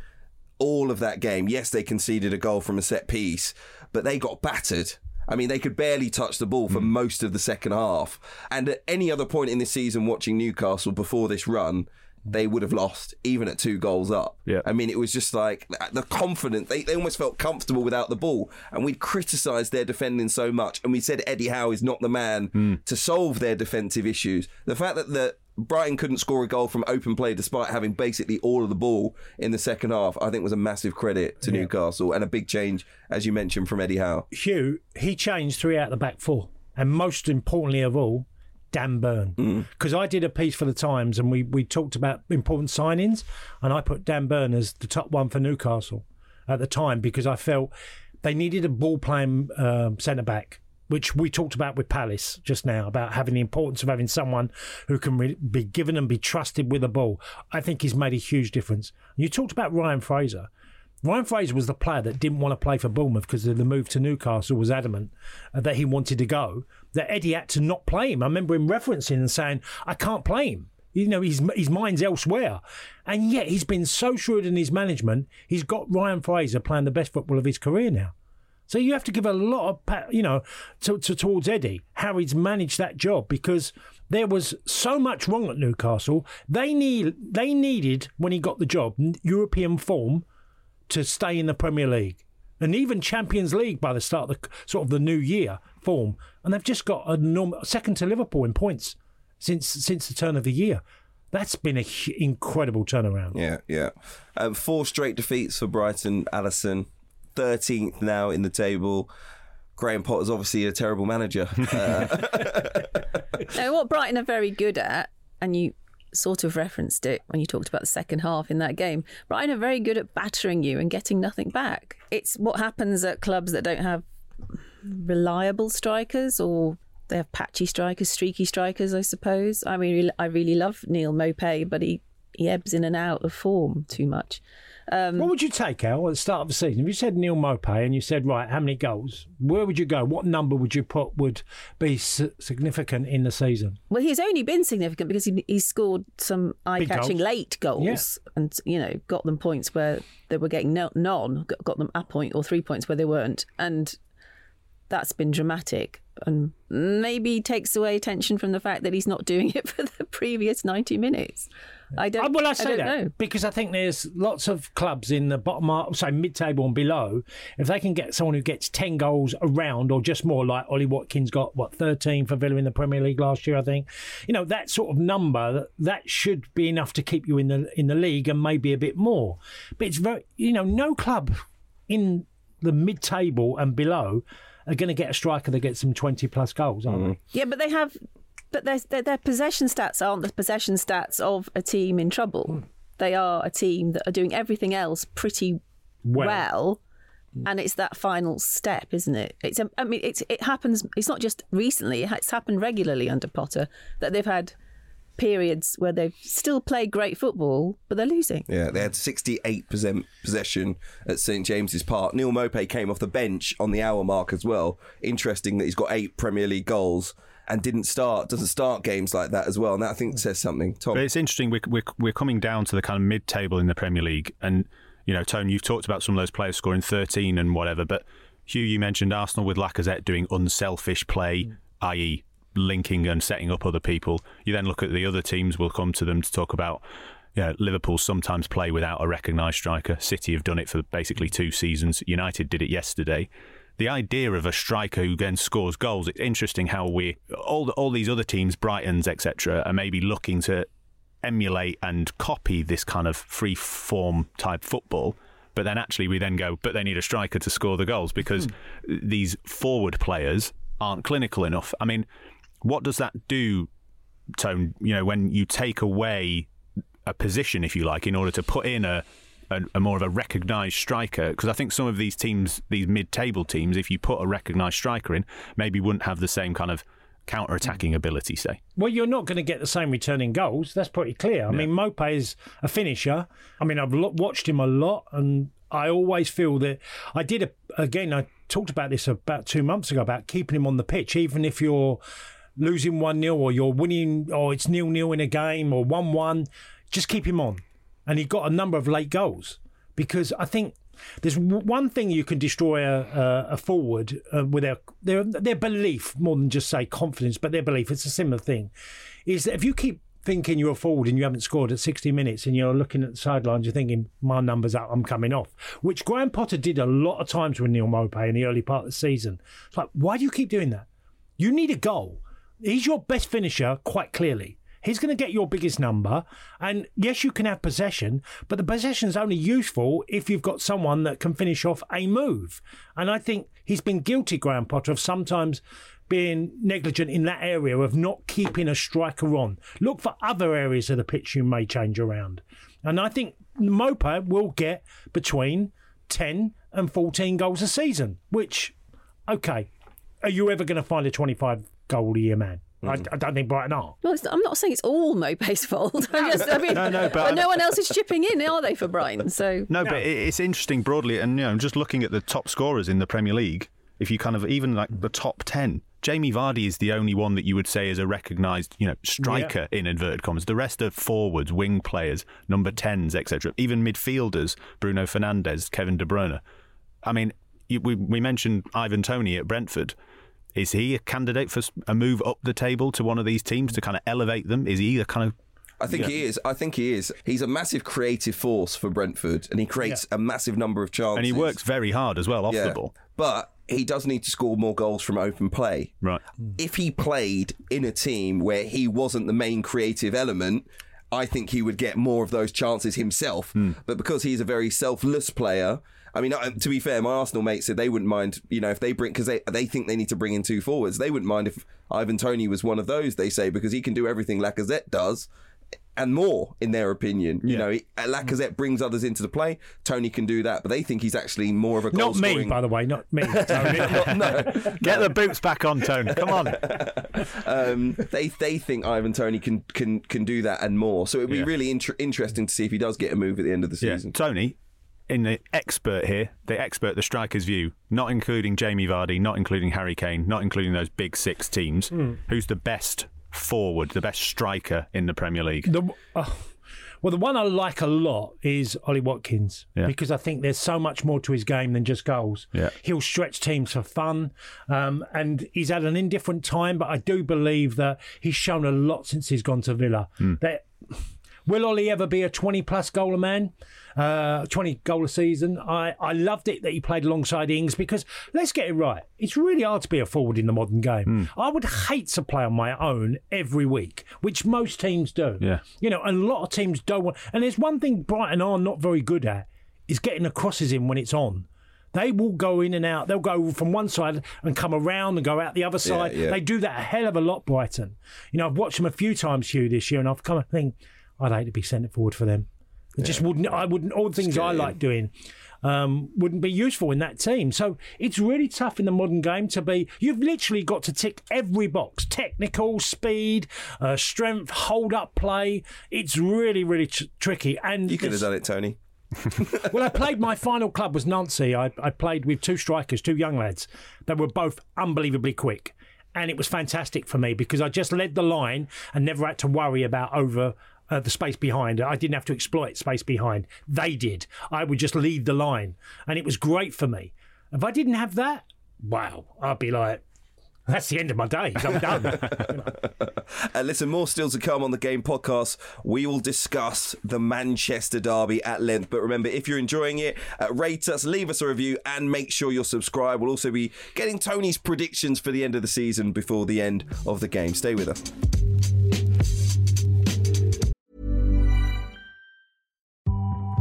all of that game. Yes, they conceded a goal from a set piece, but they got battered. I mean, they could barely touch the ball for hmm. most of the second half. And at any other point in this season, watching Newcastle before this run, they would have lost, even at two goals up. Yeah. I mean, it was just like the confidence. They, they almost felt comfortable without the ball. And we'd criticised their defending so much. And we said Eddie Howe is not the man hmm. to solve their defensive issues. The fact that the Brighton couldn't score a goal from open play despite having basically all of the ball in the second half, I think was a massive credit to Newcastle and a big change, as you mentioned, from Eddie Howe. Hugh, he changed three out of the back four. And most importantly of all, Dan Burn. Because I did a piece for the Times and we, we talked about important signings, and I put Dan Burn as the top one for Newcastle at the time because I felt they needed a ball playing um, centre back. Which we talked about with Palace just now about having the importance of having someone who can re- be given and be trusted with the ball. I think he's made a huge difference. You talked about Ryan Fraser. Ryan Fraser was the player that didn't want to play for Bournemouth because the move to Newcastle was adamant uh, that he wanted to go. That Eddie had to not play him. I remember him referencing and saying, "I can't play him." You know, his his mind's elsewhere, and yet he's been so shrewd in his management. He's got Ryan Fraser playing the best football of his career now. So you have to give a lot of, you know, to, to, towards Eddie how he's managed that job because there was so much wrong at Newcastle. They need they needed when he got the job European form to stay in the Premier League and even Champions League by the start of the sort of the new year form, and they've just got a norm, second to Liverpool in points since since the turn of the year. That's been an incredible turnaround. Yeah, yeah. Um, four straight defeats for Brighton, Alyson. 13th now in the table. Graham Potter's obviously a terrible manager. (laughs) (laughs) Uh, Now, what Brighton are very good at, and you sort of referenced it when you talked about the second half in that game, Brighton are very good at battering you and getting nothing back. It's what happens at clubs that don't have reliable strikers or they have patchy strikers, streaky strikers, I suppose. I mean, I really love Neal Maupay, but he, he ebbs in and out of form too much. Um, what would you take, Al, at the start of the season? If you said Neal Maupay and you said, right, how many goals? Where would you go? What number would you put would be significant in the season? Well, he's only been significant because he, he scored some eye-catching late goals and you know got them points where they were getting no, none, got, got them a point or three points where they weren't, and that's been dramatic and maybe takes away attention from the fact that he's not doing it (laughs) for the previous ninety minutes. I don't. Well, I say don't that know. because I think there's lots of clubs in the bottom, half, say mid-table and below. If they can get someone who gets ten goals around or just more, like Ollie Watkins got what thirteen for Villa in the Premier League last year, I think. You know that sort of number that, that should be enough to keep you in the in the league and maybe a bit more. But it's very, you know, no club in the mid-table and below are going to get a striker that gets them twenty plus goals, aren't mm-hmm. they? Yeah, but they have, but their, their, their possession stats aren't the possession stats of a team in trouble. Hmm. They are a team that are doing everything else pretty Well. well. Hmm. And it's that final step, isn't it? It's. a- I mean, it's. It happens. It's not just recently. It's happened regularly under Potter that they've had periods where they've still played great football, but they're losing. yeah, they had 68% possession at St James's Park. Neal Maupay came off the bench on the hour mark as well. Interesting that he's got eight Premier League goals and didn't start, doesn't start games like that as well. And that I think says something. Tom. But it's interesting. We're, we're, we're coming down to the kind of mid table in the Premier League. And, you know, Tone, you've talked about some of those players scoring 13 and whatever. But Hugh, you mentioned Arsenal with Lacazette doing unselfish play, i.e., linking and setting up other people. You then look at the other teams, we'll come to them to talk about. You know, Liverpool sometimes play without a recognised striker. City have done it for basically two seasons. United did it yesterday. The idea of a striker who then scores goals, it's interesting how we, all, the, all these other teams, Brighton's, etc., are maybe looking to emulate and copy this kind of free form type football. But then actually, we then go, but they need a striker to score the goals because hmm. these forward players aren't clinical enough. I mean, what does that do, Tone? You know, when you take away a position, if you like, in order to put in a a, a more of a recognised striker, because I think some of these teams, these mid-table teams, if you put a recognised striker in, maybe wouldn't have the same kind of counter-attacking ability, say. Well, you're not going to get the same returning goals. That's pretty clear. I mean, Mope is a finisher. I mean, I've lo- watched him a lot, and I always feel that I did a, again. I talked about this about two months ago about keeping him on the pitch, even if you're losing one 0 or you're winning, or it's nil nil in a game or one one. Just keep him on, and he got a number of late goals because I think. There's one thing you can destroy a, a, forward uh, with their, their their belief more than just say confidence, but their belief. It's a similar thing. Is that if you keep thinking you're a forward and you haven't scored at 60 minutes and you're looking at the sidelines, you're thinking, my number's up, I'm coming off. Which Graham Potter did a lot of times with Neal Maupay in the early part of the season. It's like, why do you keep doing that? You need a goal. He's your best finisher, quite clearly. He's going to get your biggest number. And yes, you can have possession, but the possession's only useful if you've got someone that can finish off a move. And I think he's been guilty, Graham Potter, of sometimes being negligent in that area of not keeping a striker on. Look for other areas of the pitch you may change around. And I think Maupay will get between 10 and 14 goals a season, which, okay, are you ever going to find a 25 goal a year man? I, mm. I don't think Brighton are. Well, it's, I'm not saying it's all Maupay's fault. (laughs) I'm just, I mean, No, no, but- no one else is chipping in, are they, for Brighton? So No, but it- it's interesting broadly, and you know, just looking at the top scorers in the Premier League, if you kind of even like the top ten, Jamie Vardy is the only one that you would say is a recognised, you know, striker in inverted commas. The rest are forwards, wing players, number tens, etc. Even midfielders, Bruno Fernandes, Kevin De Bruyne. I mean, you, we we mentioned Ivan Toney at Brentford. Is he a candidate for a move up the table to one of these teams to kind of elevate them? Is he the kind of I think he is. I think he is. He's a massive creative force for Brentford, and he creates a massive number of chances. and he works very hard as well off yeah. the ball. But he does need to score more goals from open play. Right. If he played in a team where he wasn't the main creative element, I think he would get more of those chances himself. Hmm. But because he's a very selfless player, I mean, uh, to be fair, my Arsenal mates said they wouldn't mind, you know, if they bring because they they think they need to bring in two forwards. They wouldn't mind if Ivan Toney was one of those. They say because he can do everything Lacazette does. And more, in their opinion, you Yeah. know, he- Lacazette brings others into the play. Tony can do that, but they think he's actually more of a goal Not me, scoring. by the way, not me. (laughs) Tony. (laughs) Get the boots back on, Tony. Come on. (laughs) um, they they think Ivan Toney can can can do that and more. So it'd be Yeah. really inter- interesting to see if he does get a move at the end of the Yeah. season. Tony, in the expert here, the expert, the striker's view, not including Jamie Vardy, not including Harry Kane, not including those big six teams, who's the best forward, the best striker in the Premier League? The, uh, well, the one I like a lot is Ollie Watkins Yeah. because I think there's so much more to his game than just goals. Yeah. He'll stretch teams for fun, um, and he's had an indifferent time, but I do believe that he's shown a lot since he's gone to Villa. That will Ollie ever be a 20 plus goal a man? Uh, 20 goal a season. I, I loved it that he played alongside Ings because let's get it right. It's really hard to be a forward in the modern game. I would hate to play on my own every week, which most teams do. Yeah. You know, and a lot of teams don't want. And there's one thing Brighton are not very good at is getting the crosses in when it's on. They will go in and out. They'll go from one side and come around and go out the other side. yeah. They do that a hell of a lot, Brighton. You know, I've watched them a few times, Hugh, this year, and I've come and think, I'd hate to be centre forward for them. It just wouldn't. I wouldn't. All the things get I like doing um, wouldn't be useful in that team. So it's really tough in the modern game to be. You've literally got to tick every box: technical, speed, uh, strength, hold up play. It's really, really tr- tricky. And You could have done it, Tony. (laughs) well, I played my final club was Nancy. I, I played with two strikers, two young lads. They were both unbelievably quick. And it was fantastic for me because I just led the line and never had to worry about over uh, the space behind. I didn't have to exploit space behind. They did. I would just lead the line. And it was great for me. If I didn't have that, wow, I'd be like, that's the end of my days. I'm done. And (laughs) listen, more still to come on the Game Podcast. We will discuss the Manchester Derby at length. But remember, if you're enjoying it, uh, rate us, leave us a review, and make sure you're subscribed. We'll also be getting Tony's predictions for the end of the season before the end of the game. Stay with us.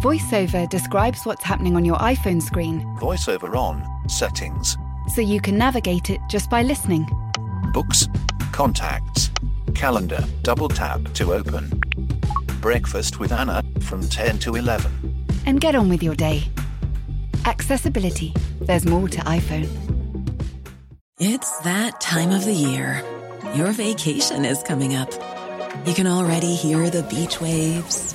VoiceOver describes what's happening on your iPhone screen VoiceOver on, settings. so you can navigate it just by listening. Books, contacts, calendar, double tap to open. Breakfast with Anna from 10 to 11. And get on with your day. Accessibility. There's more to iPhone. It's that time of the year. Your vacation is coming up. You can already hear the beach waves,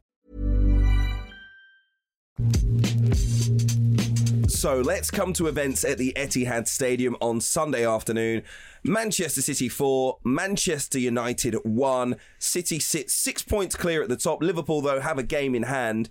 So let's come to events at the Etihad Stadium on Sunday afternoon. Manchester City 4, Manchester United 1. City sits six points clear at the top. Liverpool, though, have a game in hand.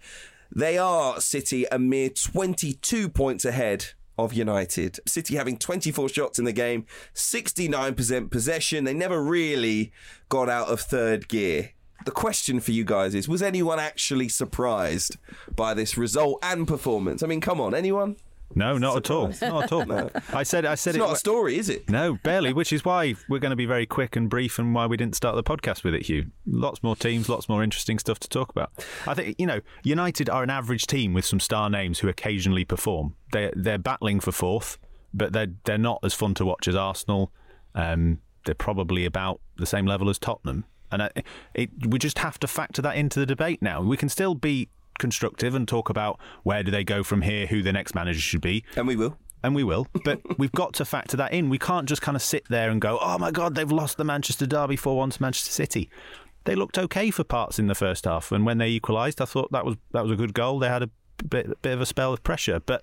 They are, City, a mere 22 points ahead of United. City having 24 shots in the game, 69% possession. They never really got out of third gear. The question for you guys is Was anyone actually surprised by this result and performance? I mean, come on, anyone? No, not at all. Not at all. (laughs) No. I said, I said It's it. not a story, is it? No, barely. Which is why we're going to be very quick and brief, and why we didn't start the podcast with it, Hugh. Lots more teams, lots more interesting stuff to talk about. I think you know, United are an average team with some star names who occasionally perform. They they're battling for fourth, but they're they're not as fun to watch as Arsenal. Um, they're probably about the same level as Tottenham, and I, it, we just have to factor that into the debate now. We can still be constructive and talk about where do they go from here, who the next manager should be, And we will. and we will. But (laughs) we've got to factor that in. We can't just kind of sit there and go, "Oh my God, they've lost the Manchester derby four one to Manchester City." They looked okay for parts in the first half, and when they equalised, I thought that was that was a good goal. They had a bit, bit of a spell of pressure, but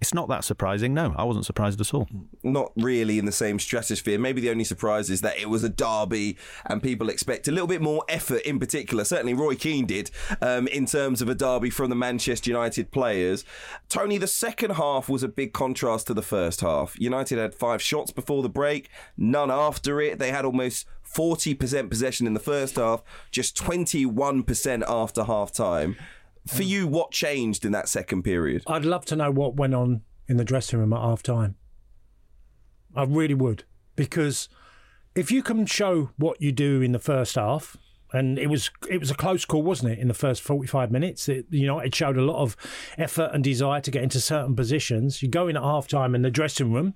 it's not that surprising. No, I wasn't surprised at all. not really in the same stratosphere. Maybe the only surprise is that it was a derby and people expect a little bit more effort in particular. Certainly Roy Keane did um, in terms of a derby from the Manchester United players. Tony, the second half was a big contrast to the first half. United had five shots before the break, none after it. They had almost 40% possession in the first half, just 21% after half time. For mm. you, what changed in that second period? I'd love to know what went on in the dressing room at half time. I really would. Because if you can show what you do in the first half, and it was it was a close call, wasn't it? In the first forty five minutes, it, United showed a lot of effort and desire to get into certain positions. You go in at half time in the dressing room,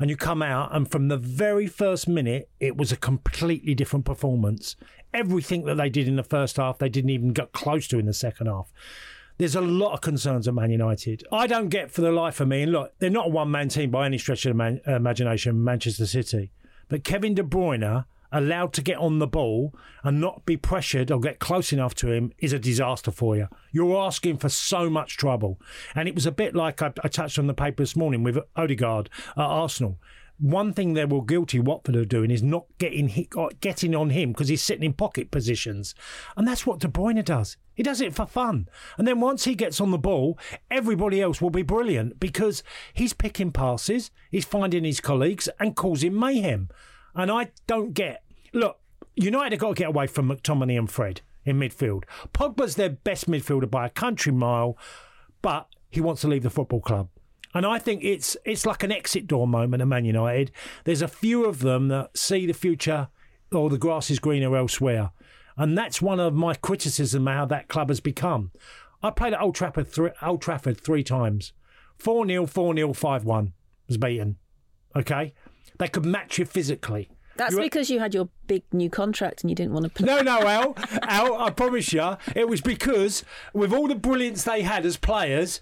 and you come out, and from the very first minute, it was a completely different performance. Everything that they did in the first half, they didn't even get close to in the second half. There's a lot of concerns at Man United. I don't get for the life of me, and look, they're not a one man team by any stretch of the man, imagination, Manchester City. But Kevin De Bruyne, allowed to get on the ball and not be pressured or get close enough to him, is a disaster for you. You're asking for so much trouble. And it was a bit like I, I touched on the paper this morning with Odegaard at Arsenal one thing they were guilty Watford of doing is not getting hit, uh, getting on him because he's sitting in pocket positions, and that's what De Bruyne does. He does it for fun, and then once he gets on the ball, everybody else will be brilliant because he's picking passes, he's finding his colleagues, and causing mayhem. And I don't get. Look, United have got to get away from McTominay and Fred in midfield. Pogba's their best midfielder by a country mile, but he wants to leave the football club. And I think it's it's like an exit door moment at Man United. There's a few of them that see the future or the grass is greener elsewhere. And that's one of my criticism of how that club has become. I played at Old Trafford three, Old Trafford three times. 4 0, 4 0, 5 1 was beaten. Okay? They could match you physically. That's You- because you had your big new contract and you didn't want to play. No, no, Al. (laughs) Al, I promise you, it was because with all the brilliance they had as players,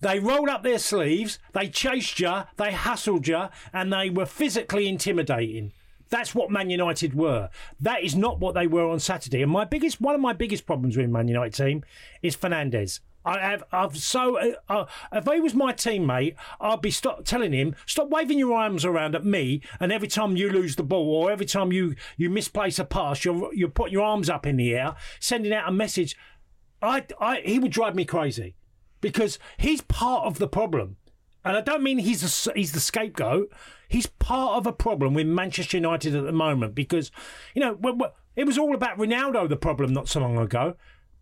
they rolled up their sleeves, they chased you, they hustled you, and they were physically intimidating. That's what Man United were. That is not what they were on Saturday. And my biggest, one of my biggest problems with Man United team is Fernandes. I have, I've so. Uh, uh, if he was my teammate, I'd be stop telling him stop waving your arms around at me, and every time you lose the ball or every time you you misplace a pass, you're you're putting your arms up in the air, sending out a message. I, I he would drive me crazy because he's part of the problem. And I don't mean he's a, he's the scapegoat. He's part of a problem with Manchester United at the moment because, you know, it was all about Ronaldo the problem not so long ago.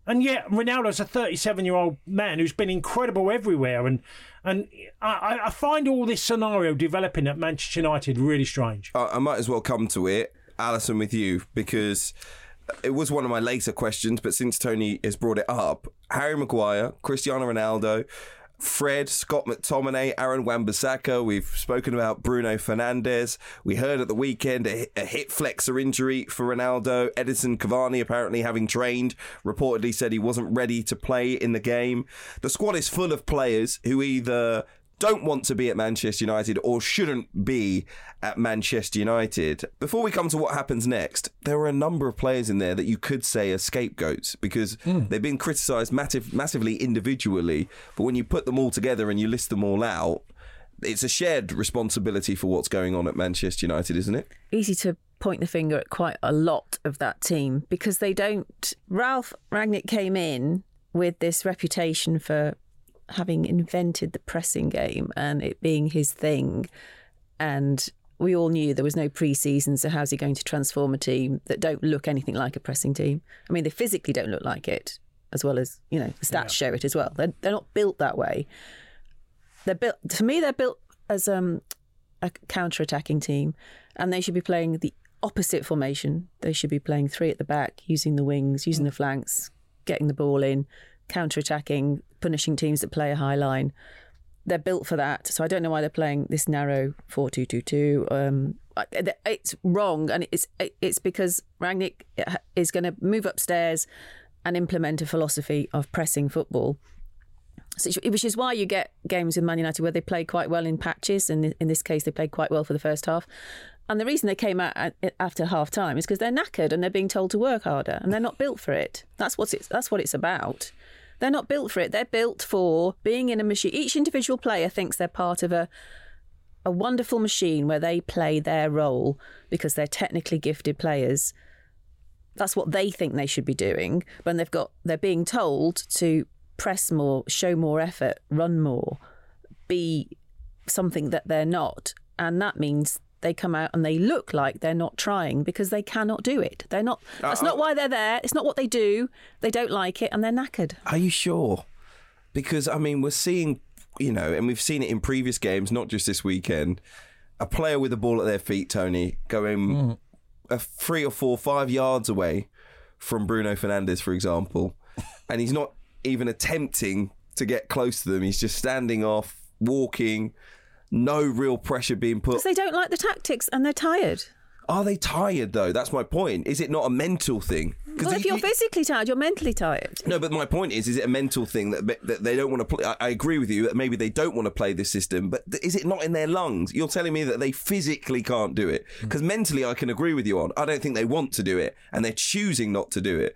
And yet, Ronaldo's a 37 year old man who's been incredible everywhere. And and I, I, find all this scenario developing at Manchester United really strange. I might as well come to it, Alyson, with you, because it was one of my later questions. But since Tony has brought it up, Harry Maguire, Cristiano Ronaldo, Fred, Scott McTominay, Aaron Wan-Bissaka. We've spoken about Bruno Fernandes. We heard at the weekend a, a hip flexor injury for Ronaldo. Edinson Cavani apparently having trained reportedly said he wasn't ready to play in the game. The squad is full of players who either don't want to be at Manchester United or shouldn't be at Manchester United. Before we come to what happens next, there are a number of players in there that you could say are scapegoats because mm. they've been criticised massive, massively individually. But when you put them all together and you list them all out, it's a shared responsibility for what's going on at Manchester United, isn't it? Easy to point the finger at quite a lot of that team because they don't. Ralf Rangnick came in with this reputation for having invented the pressing game and it being his thing. And we all knew there was no pre-season, so how's he going to transform a team that don't look anything like a pressing team? I mean, they physically don't look like it, as well as you know the stats yeah. show it as well. They're they're not built that way. They're built to me. They're built as um, a counter-attacking team, and they should be playing the opposite formation. They should be playing three at the back, using the wings, using the flanks, getting the ball in, counter-attacking, punishing teams that play a high line. They're built for that, so I don't know why they're playing this narrow four-two-two-two. Um, it's wrong, and it's it's because Rangnick is going to move upstairs and implement a philosophy of pressing football. which is why you get games with Man United where they play quite well in patches, and in this case, they played quite well for the first half. And the reason they came out after half time is because they're knackered and they're being told to work harder, and they're not built for it. That's what it's that's what it's about. They're not built for it. They're built for being in a machine. Each individual player thinks they're part of a a wonderful machine where they play their role because they're technically gifted players. That's what they think they should be doing. When they've got they're being told to press more, show more effort, run more, be something that they're not. And that means they come out and they look like they're not trying because they cannot do it. They're not. That's uh, not why they're there. It's not what they do. They don't like it and they're knackered. Are you sure? Because I mean, we're seeing, you know, and we've seen it in previous games, not just this weekend. A player with a ball at their feet, Tony, going mm. a three or four, five yards away from Bruno Fernandes, for example, (laughs) and he's not even attempting to get close to them. He's just standing off, walking no real pressure being put. Because they don't like the tactics and they're tired. Are they tired though? That's my point. Is it not a mental thing? Well, if you're you, physically tired, you're mentally tired. No, but my point is, is it a mental thing that, that they don't want to play? I, I, agree with you that maybe they don't want to play this system, but is it not in their lungs? You're telling me that they physically can't do it because mentally, I can agree with you on. I don't think they want to do it, and they're choosing not to do it.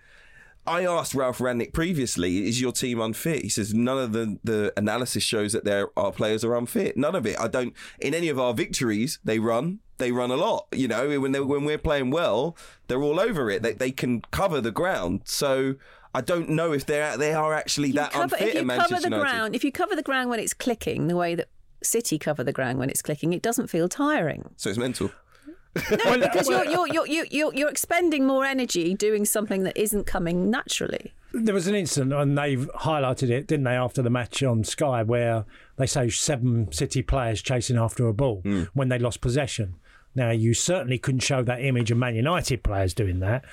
I asked Ralf Rangnick previously, is your team unfit? He says none of the, the analysis shows that there our players are unfit. None of it. I don't in any of our victories, they run. They run a lot. You know, when they when we're playing well, they're all over it. They they can cover the ground. So I don't know if they're they are actually that cover, unfit if you Manchester cover the United. ground, if you cover the ground when it's clicking, the way that City cover the ground when it's clicking, it doesn't feel tiring. So it's mental. No, because you're, you're, you're, you're, you're expending more energy doing something that isn't coming naturally. There was an incident, and they've highlighted it, didn't they, after the match on Sky, where they say seven City players chasing after a ball mm. when they lost possession. Now, you certainly couldn't show that image of Man United players doing that.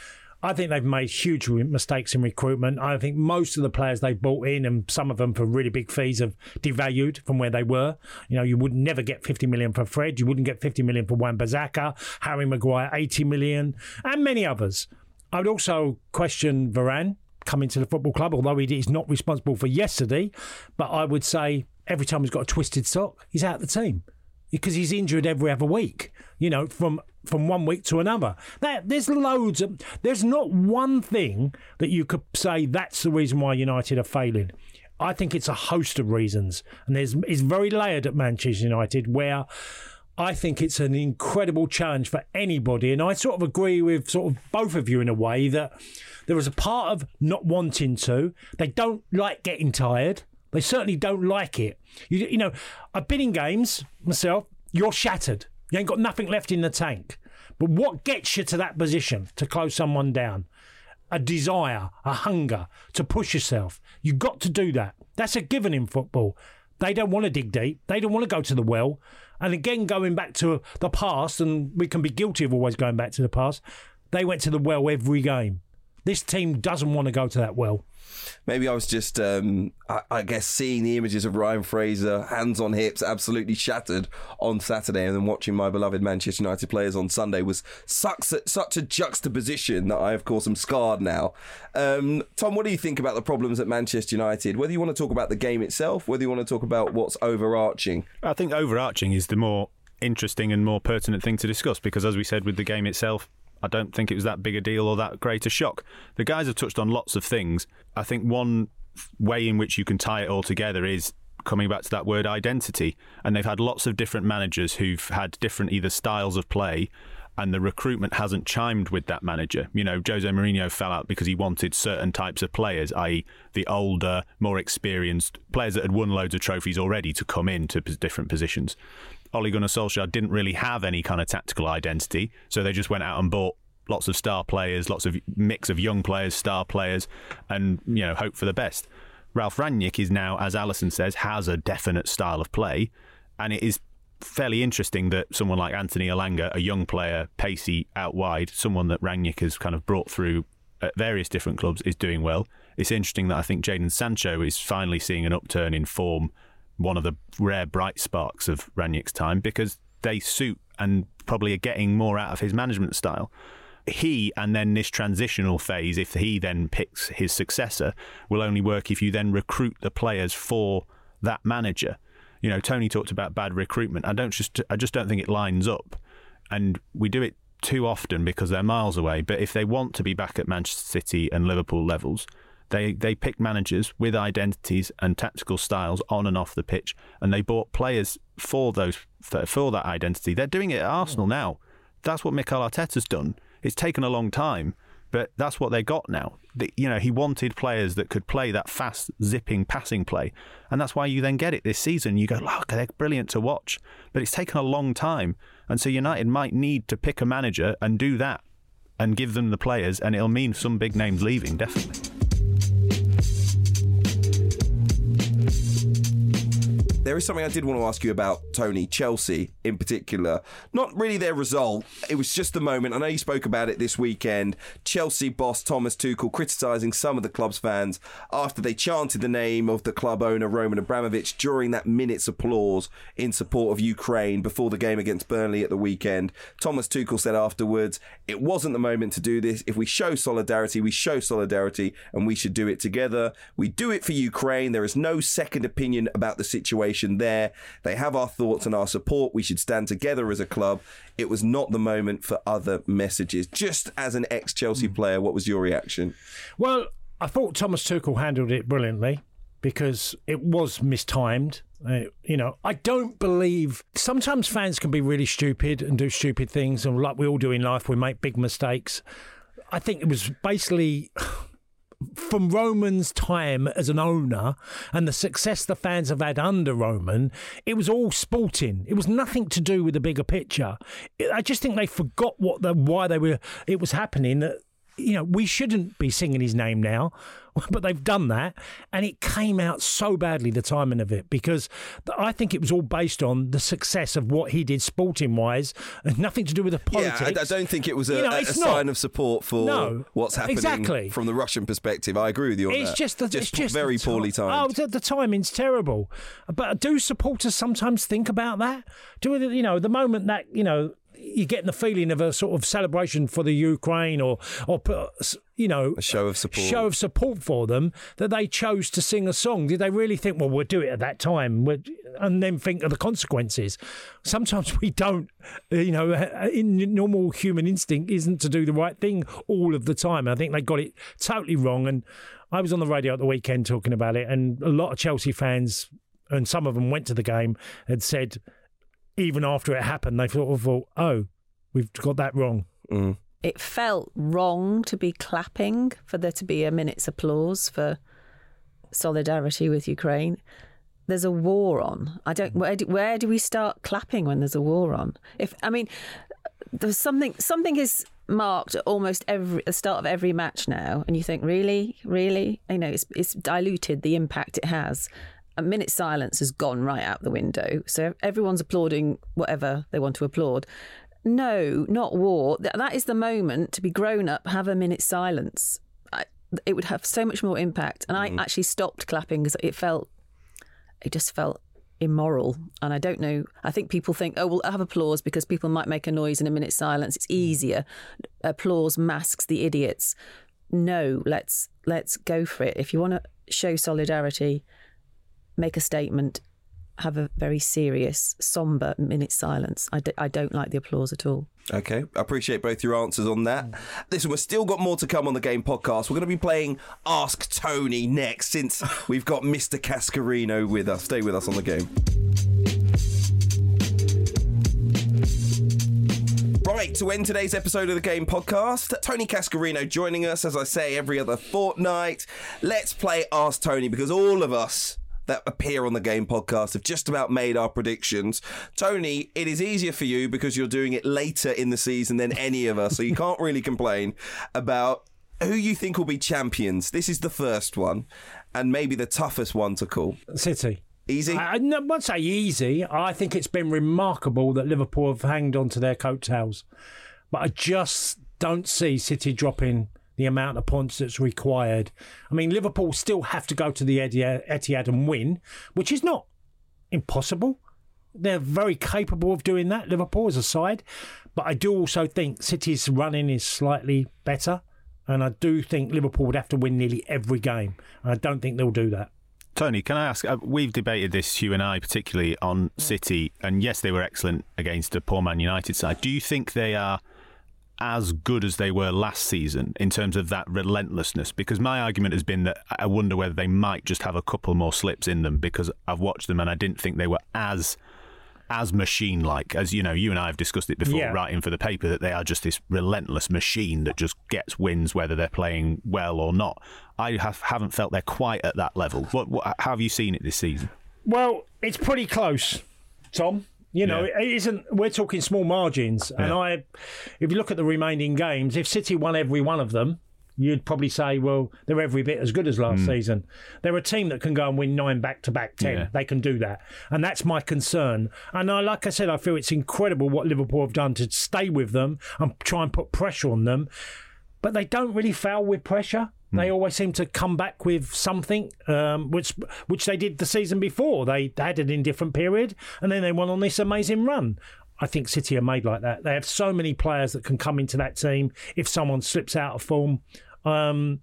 I think they've made huge mistakes in recruitment. I think most of the players they bought in, and some of them for really big fees, have devalued from where they were. You know, you would never get 50 million for Fred. You wouldn't get 50 million for Wan-Bissaka, Harry Maguire, 80 million, and many others. I would also question Varane coming to the football club, although he is not responsible for yesterday. But I would say every time he's got a twisted sock, he's out of the team. Because he's injured every other week. You know, from from one week to another. That there's loads of there's not one thing that you could say that's the reason why United are failing. I think it's a host of reasons, and there's it's very layered at Manchester United where. I think it's an incredible challenge for anybody, and I sort of agree with sort of both of you in a way that there is a part of not wanting to. They don't like getting tired. They certainly don't like it. You, you know, I've been in games myself. You're shattered. You ain't got nothing left in the tank. But what gets you to that position to close someone down? A desire, a hunger to push yourself. You've got to do that. That's a given in football. They don't want to dig deep. They don't want to go to the well. And again, going back to the past, and we can be guilty of always going back to the past, they went to the well every game. This team doesn't want to go to that well. Maybe I was just, um, I, I, guess, seeing the images of Ryan Fraser, hands on hips, absolutely shattered on Saturday, and then watching my beloved Manchester United players on Sunday was such a, such a juxtaposition that I, of course, am scarred now. Um, Tom, what do you think about the problems at Manchester United? Whether you want to talk about the game itself, whether you want to talk about what's overarching. I think overarching is the more interesting and more pertinent thing to discuss because, as we said with the game itself, I don't think it was that big a deal or that great a shock. The guys have touched on lots of things. I think one way in which you can tie it all together is coming back to that word identity. And they've had lots of different managers who've had different either styles of play and the recruitment hasn't chimed with that manager. You know, Jose Mourinho fell out because he wanted certain types of players, i.e., the older, more experienced players that had won loads of trophies already to come into different positions. Ole Gunnar Solskjaer didn't really have any kind of tactical identity, so they just went out and bought lots of star players, lots of mix of young players, star players, and you know hope for the best. Ralf Rangnick is now, as Alyson says, has a definite style of play, and it is fairly interesting that someone like Anthony Elanga, a young player, pacey out wide, someone that Rangnick has kind of brought through at various different clubs, is doing well. It's interesting that I think Jadon Sancho is finally seeing an upturn in form one of the rare bright sparks of Rangnick's time because they suit and probably are getting more out of his management style. He and then this transitional phase, if he then picks his successor, will only work if you then recruit the players for that manager. You know, Tony talked about bad recruitment. I don't just I just don't think it lines up. And we do it too often because they're miles away. But if they want to be back at Manchester City and Liverpool levels, they they picked managers with identities and tactical styles on and off the pitch, and they bought players for those for that identity. They're doing it at Arsenal now. That's what Mikel Arteta's done. It's taken a long time, but that's what they got now. The, you know, he wanted players that could play that fast, zipping passing play, and that's why you then get it this season. You go, look, they're brilliant to watch, but it's taken a long time, and so United might need to pick a manager and do that, and give them the players, and it'll mean some big names leaving, definitely. There is something I did want to ask you about, Tony, Chelsea in particular. Not really their result, it was just the moment. I know you spoke about it this weekend. Chelsea boss Thomas Tuchel criticising some of the club's fans after they chanted the name of the club owner, Roman Abramovich, during that minute's applause in support of Ukraine before the game against Burnley at the weekend. Thomas Tuchel said afterwards, it wasn't the moment to do this. If we show solidarity, we show solidarity and we should do it together. We do it for Ukraine. There is no second opinion about the situation situation there. They have our thoughts and our support. We should stand together as a club. It was not the moment for other messages. Just as an ex Chelsea mm. player, what was your reaction? Well, I thought Thomas Tuchel handled it brilliantly because it was mistimed. Uh, you know, I don't believe sometimes fans can be really stupid and do stupid things, and like we all do in life, we make big mistakes. I think it was basically from Roman's time as an owner and the success the fans have had under Roman, it was all sporting. It was nothing to do with the bigger picture. I just think they forgot what the why they were. It was happening that you know, we shouldn't be singing his name now, (laughs) but they've done that. And it came out so badly, the timing of it, because I think it was all based on the success of what he did sporting wise and nothing to do with the politics. Yeah, I, I don't think it was a, you know, a sign of support for no, what's happening exactly. from the Russian perspective. I agree with you on it's that. Just the, just it's just very poorly timed. Oh, the, the timing's terrible. But do supporters sometimes think about that? Do you know the moment that you know you're getting the feeling of a sort of celebration for the Ukraine or or you know a show of support show of support for them that they chose to sing a song. Did they really think, well, we'll do it at that time, and then think of the consequences? Sometimes we don't. Uh, you know, uh, in normal human instinct isn't to do the right thing all of the time. I think they got it totally wrong. And I was on the radio at the weekend talking about it, and a lot of Chelsea fans, and some of them went to the game, had said even after it happened, they sort of thought, oh, we've got that wrong. Mm. It felt wrong to be clapping, for there to be a minute's applause for solidarity with Ukraine. There's a war on. I don't. Where do, where do we start clapping when there's a war on? If I mean, there's something. Something is marked at almost every the start of every match now, and you think, really, really, you know, it's it's diluted the impact it has a minute silence has gone right out the window. So everyone's applauding whatever they want to applaud. No, not war. That is the moment to be grown up, have a minute silence. I, it would have so much more impact. And I mm. actually stopped clapping because it felt, it just felt immoral. And I don't know. I think people think, oh, we'll have applause because people might make a noise in a minute silence. It's easier. Applause masks the idiots. No, let's let's go for it. If you want to show solidarity, make a statement, have a very serious, somber minute silence. I d- I don't like the applause at all. Okay, I appreciate both your answers on that. Listen, we've still got more to come on the game podcast. We're going to be playing Ask Tony next since we've got Mr. Cascarino with us. Stay with us on the game. Right, to end today's episode of the Game Podcast, Tony Cascarino joining us, as I say, every other fortnight. Let's play Ask Tony because all of us that appear on the game podcast have just about made our predictions. Tony, it is easier for you because you're doing it later in the season than any of us, so you can't really complain about who you think will be champions. This is the first one, and maybe the toughest one to call. City. Easy? I, I won't say easy. I think it's been remarkable that Liverpool have hanged on to their coattails. But I just don't see City dropping the amount of points that's required. I mean, Liverpool still have to go to the Etihad and win, which is not impossible. They're very capable of doing that, Liverpool as a side. But I do also think City's running is slightly better. And I do think Liverpool would have to win nearly every game. And I don't think they'll do that. Tony, can I ask? Uh, we've debated this, you and I, particularly on City, and yes, they were excellent against a poor Man United side. Do you think they are as good as they were last season in terms of that relentlessness because my argument has been that I wonder whether they might just have a couple more slips in them because I've watched them and I didn't think they were as as machine like as you know you and I have discussed it before yeah. writing for the paper that they are just this relentless machine that just gets wins whether they're playing well or not. I have, haven't felt they're quite at that level. What, what how have you seen it this season? Well it's pretty close Tom you know, yeah. it isn't. We're talking small margins, and I, if you look at the remaining games, if City won every one of them, you'd probably say, well, they're every bit as good as last mm. season. They're a team that can go and win nine back to back ten. Yeah. They can do that, and that's my concern. And I, like I said, I feel it's incredible what Liverpool have done to stay with them and try and put pressure on them, but they don't really fail with pressure. They hmm. always seem to come back with something, um, which which they did the season before. They had an indifferent period, and then they went on this amazing run. I think City are made like that. They have so many players that can come into that team if someone slips out of form. Um,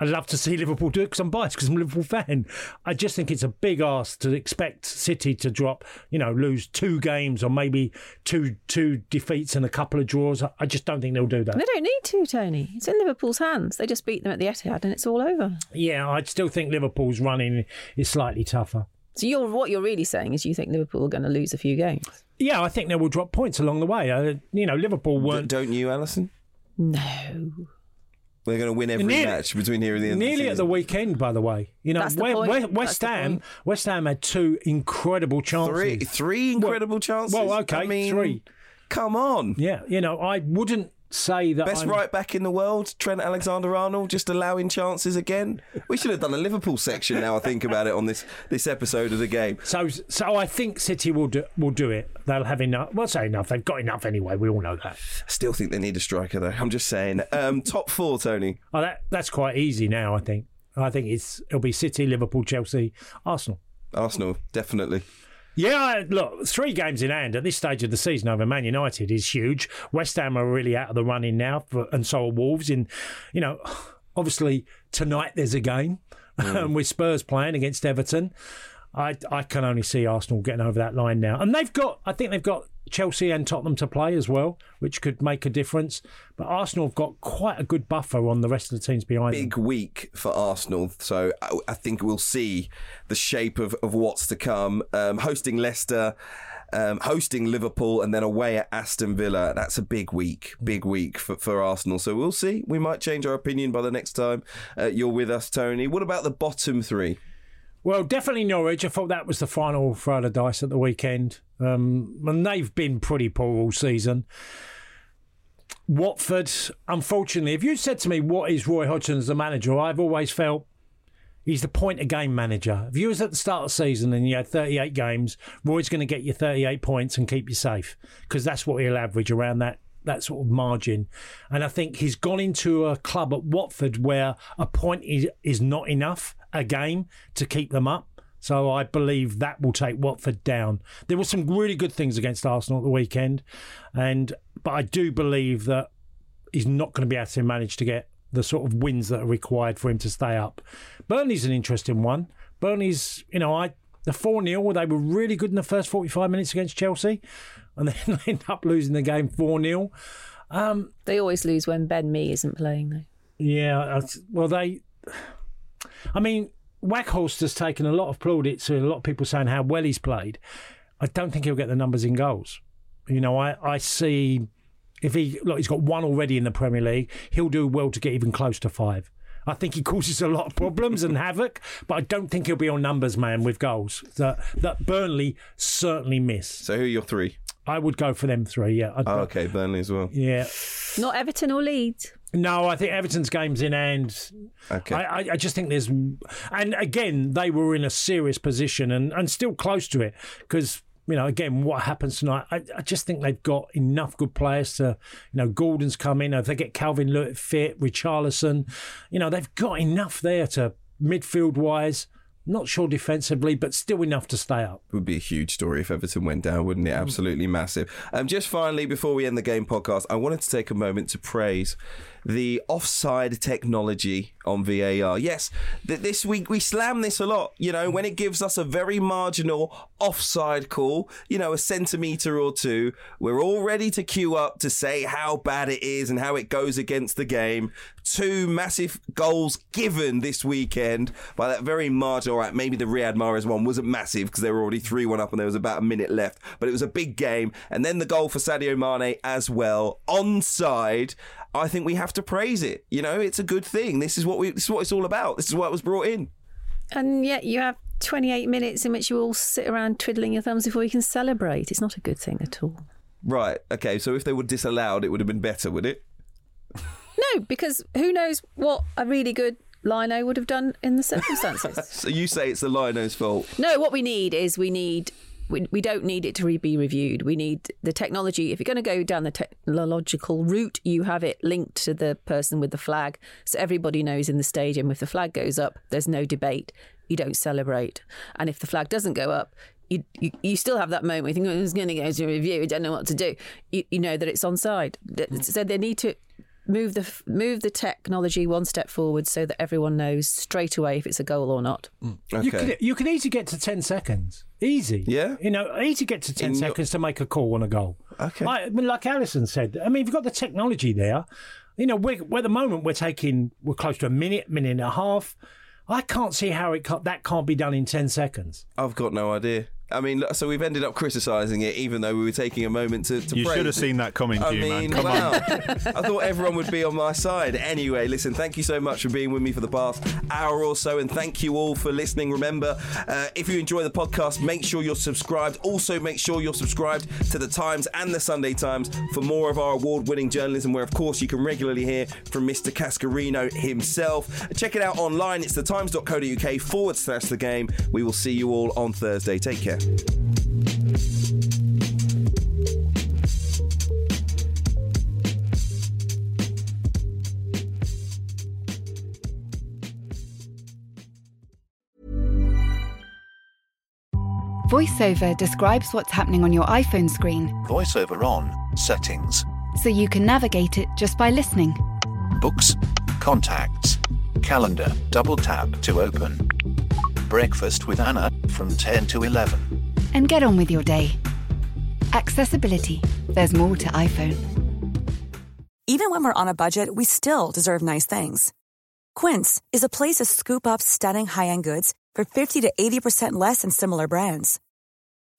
I'd love to see Liverpool do it because I'm biased because I'm a Liverpool fan. I just think it's a big ask to expect City to drop, you know, lose two games or maybe two two defeats and a couple of draws. I just don't think they'll do that. They don't need to, Tony. It's in Liverpool's hands. They just beat them at the Etihad and it's all over. Yeah, I still think Liverpool's running is slightly tougher. So you're what you're really saying is you think Liverpool are going to lose a few games? Yeah, I think they will drop points along the way. Uh, you know, Liverpool weren't. Don't you, Alyson? No. They're going to win every nearly, match between here and the end. Nearly the at the weekend, by the way. You know, West, West Ham. West Ham had two incredible chances. Three, three incredible well, chances. Well, okay, I mean, three. Come on. Yeah, you know, I wouldn't say that best I'm... right back in the world, Trent Alexander-Arnold, just allowing chances again. We should have done a Liverpool section now. I think about it on this this episode of the game. So, so I think City will do will do it. They'll have enough. Well, say enough. They've got enough anyway. We all know that. I Still think they need a striker though. I'm just saying. Um, (laughs) top four, Tony. Oh, that that's quite easy now. I think. I think it's it'll be City, Liverpool, Chelsea, Arsenal. Arsenal, definitely. Yeah, look, three games in hand at this stage of the season over Man United is huge. West Ham are really out of the running now, for, and so are Wolves. In, you know, obviously tonight there's a game (laughs) mm. with Spurs playing against Everton. I I can only see Arsenal getting over that line now, and they've got. I think they've got Chelsea and Tottenham to play as well, which could make a difference. But Arsenal have got quite a good buffer on the rest of the teams behind them. Big week for Arsenal, so I, I think we'll see the shape of, of what's to come. Um, hosting Leicester, um, hosting Liverpool, and then away at Aston Villa. That's a big week, big week for, for Arsenal. So we'll see. We might change our opinion by the next time uh, you're with us, Tony. What about the bottom three? Well, definitely Norwich. I thought that was the final throw of the dice at the weekend. Um, and they've been pretty poor all season. Watford, unfortunately, if you said to me, what is Roy Hodgson as the manager, I've always felt he's the point of game manager. If you was at the start of the season and you had 38 games, Roy's going to get you 38 points and keep you safe because that's what he'll average around that that sort of margin. And I think he's gone into a club at Watford where a point is, is not enough a game to keep them up. So I believe that will take Watford down. There were some really good things against Arsenal at the weekend, and but I do believe that he's not going to be able to manage to get the sort of wins that are required for him to stay up. Burnley's an interesting one. Burnley's, you know, I the 4 0, they were really good in the first 45 minutes against Chelsea, and then (laughs) they end up losing the game 4 0. Um, They always lose when Ben Mee isn't playing, though. yeah, well, they. I mean, Weghorst has taken a lot of plaudits to a lot of people saying how well he's played. I don't think he'll get the numbers in goals. You know, I, I see if he look, he's got one already in the Premier League. He'll do well to get even close to five. I think he causes a lot of problems and havoc, but I don't think he'll be on numbers man with goals that that Burnley certainly miss. So who are your three? I would go for them three. Yeah, I'd, Oh, okay, Burnley as well. yeah. Not Everton or Leeds. No, I think Everton's game's in hand. Okay. I, I, I just think there's, and again, they were in a serious position and, and still close to it because you know again what happens tonight. I, I just think they've got enough good players to, you know, Gordon's come in. If they get Calvert-Lewin fit, Richarlison, you know, they've got enough there to midfield wise. Not sure defensively, but still enough to stay up. would be a huge story if Everton went down, wouldn't Mm. it? Absolutely massive. Um, just finally, before we end the game podcast, I wanted to take a moment to praise the offside technology on VAR. Yes, th- this week we slam this a lot. You know, when it gives us a very marginal offside call, you know, a centimetre or two, we're all ready to queue up to say how bad it is and how it goes against the game. Two massive goals given this weekend by that very marginal. Right, maybe the Riyad Mahrez one wasn't massive because they were already 3 1 up and there was about a minute left, but it was a big game. And then the goal for Sadio Mane as well, onside. I think we have to praise it. You know, it's a good thing. This is what we. This is what it's all about. This is what was brought in. And yet you have 28 minutes in which you all sit around twiddling your thumbs before you can celebrate. It's not a good thing at all. Right. Okay. So if they were disallowed, it would have been better, would it? No, because who knows what a really good lino would have done in the circumstances. (laughs) So you say it's the Lino's fault. no, what we need is we need. We, we don't need it to re- be reviewed. We need the technology. If you're going to go down the technological route, you have it linked to the person with the flag. So everybody knows in the stadium if the flag goes up, there's no debate. You don't celebrate. And if the flag doesn't go up, you, you, you still have that moment where you think, oh, it's going to go to review, I don't know what to do. You, you know that it's onside. So they need to move the move the technology one step forward so that everyone knows straight away if it's a goal or not. Mm. You can you could easily get to ten seconds. Easy. Yeah? You know, easy to get to ten In your- seconds to make a call on a goal. Okay. I, I mean, like Alyson said, I mean, if you've got the technology there, you know, we're, we're at the moment we're taking we're close to a minute, minute and a half. I can't see how it can't, that can't be done in ten seconds. I've got no idea. I mean, so we've ended up criticising it, even though we were taking a moment to. to You should have seen that coming, I mean, man. Come wow. on. I thought everyone would be on my side. Anyway, listen, thank you so much for being with me for the past hour or so, and thank you all for listening. Remember, uh, if you enjoy the podcast, make sure you're subscribed. Also, make sure you're subscribed to the Times and the Sunday Times for more of our award winning journalism, where, of course, you can regularly hear from Mr. Cascarino himself. Check it out online. It's thetimes.co.uk forward slash the game. We will see you all on Thursday. Take care. VoiceOver describes what's happening on your iPhone screen Voiceover on. Settings. so you can navigate it just by listening. Books. Contacts. Calendar. Double tap to open. Breakfast with Anna from 10 to 11. And get on with your day. Accessibility. There's more to iPhone. Even when we're on a budget, we still deserve nice things. Quince is a place to scoop up stunning high-end goods for 50 to 80% less than similar brands.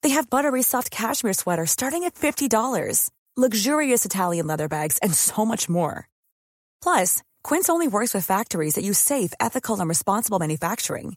They have buttery soft cashmere sweaters starting at $50, luxurious Italian leather bags, and so much more. Plus, Quince only works with factories that use safe, ethical, and responsible manufacturing.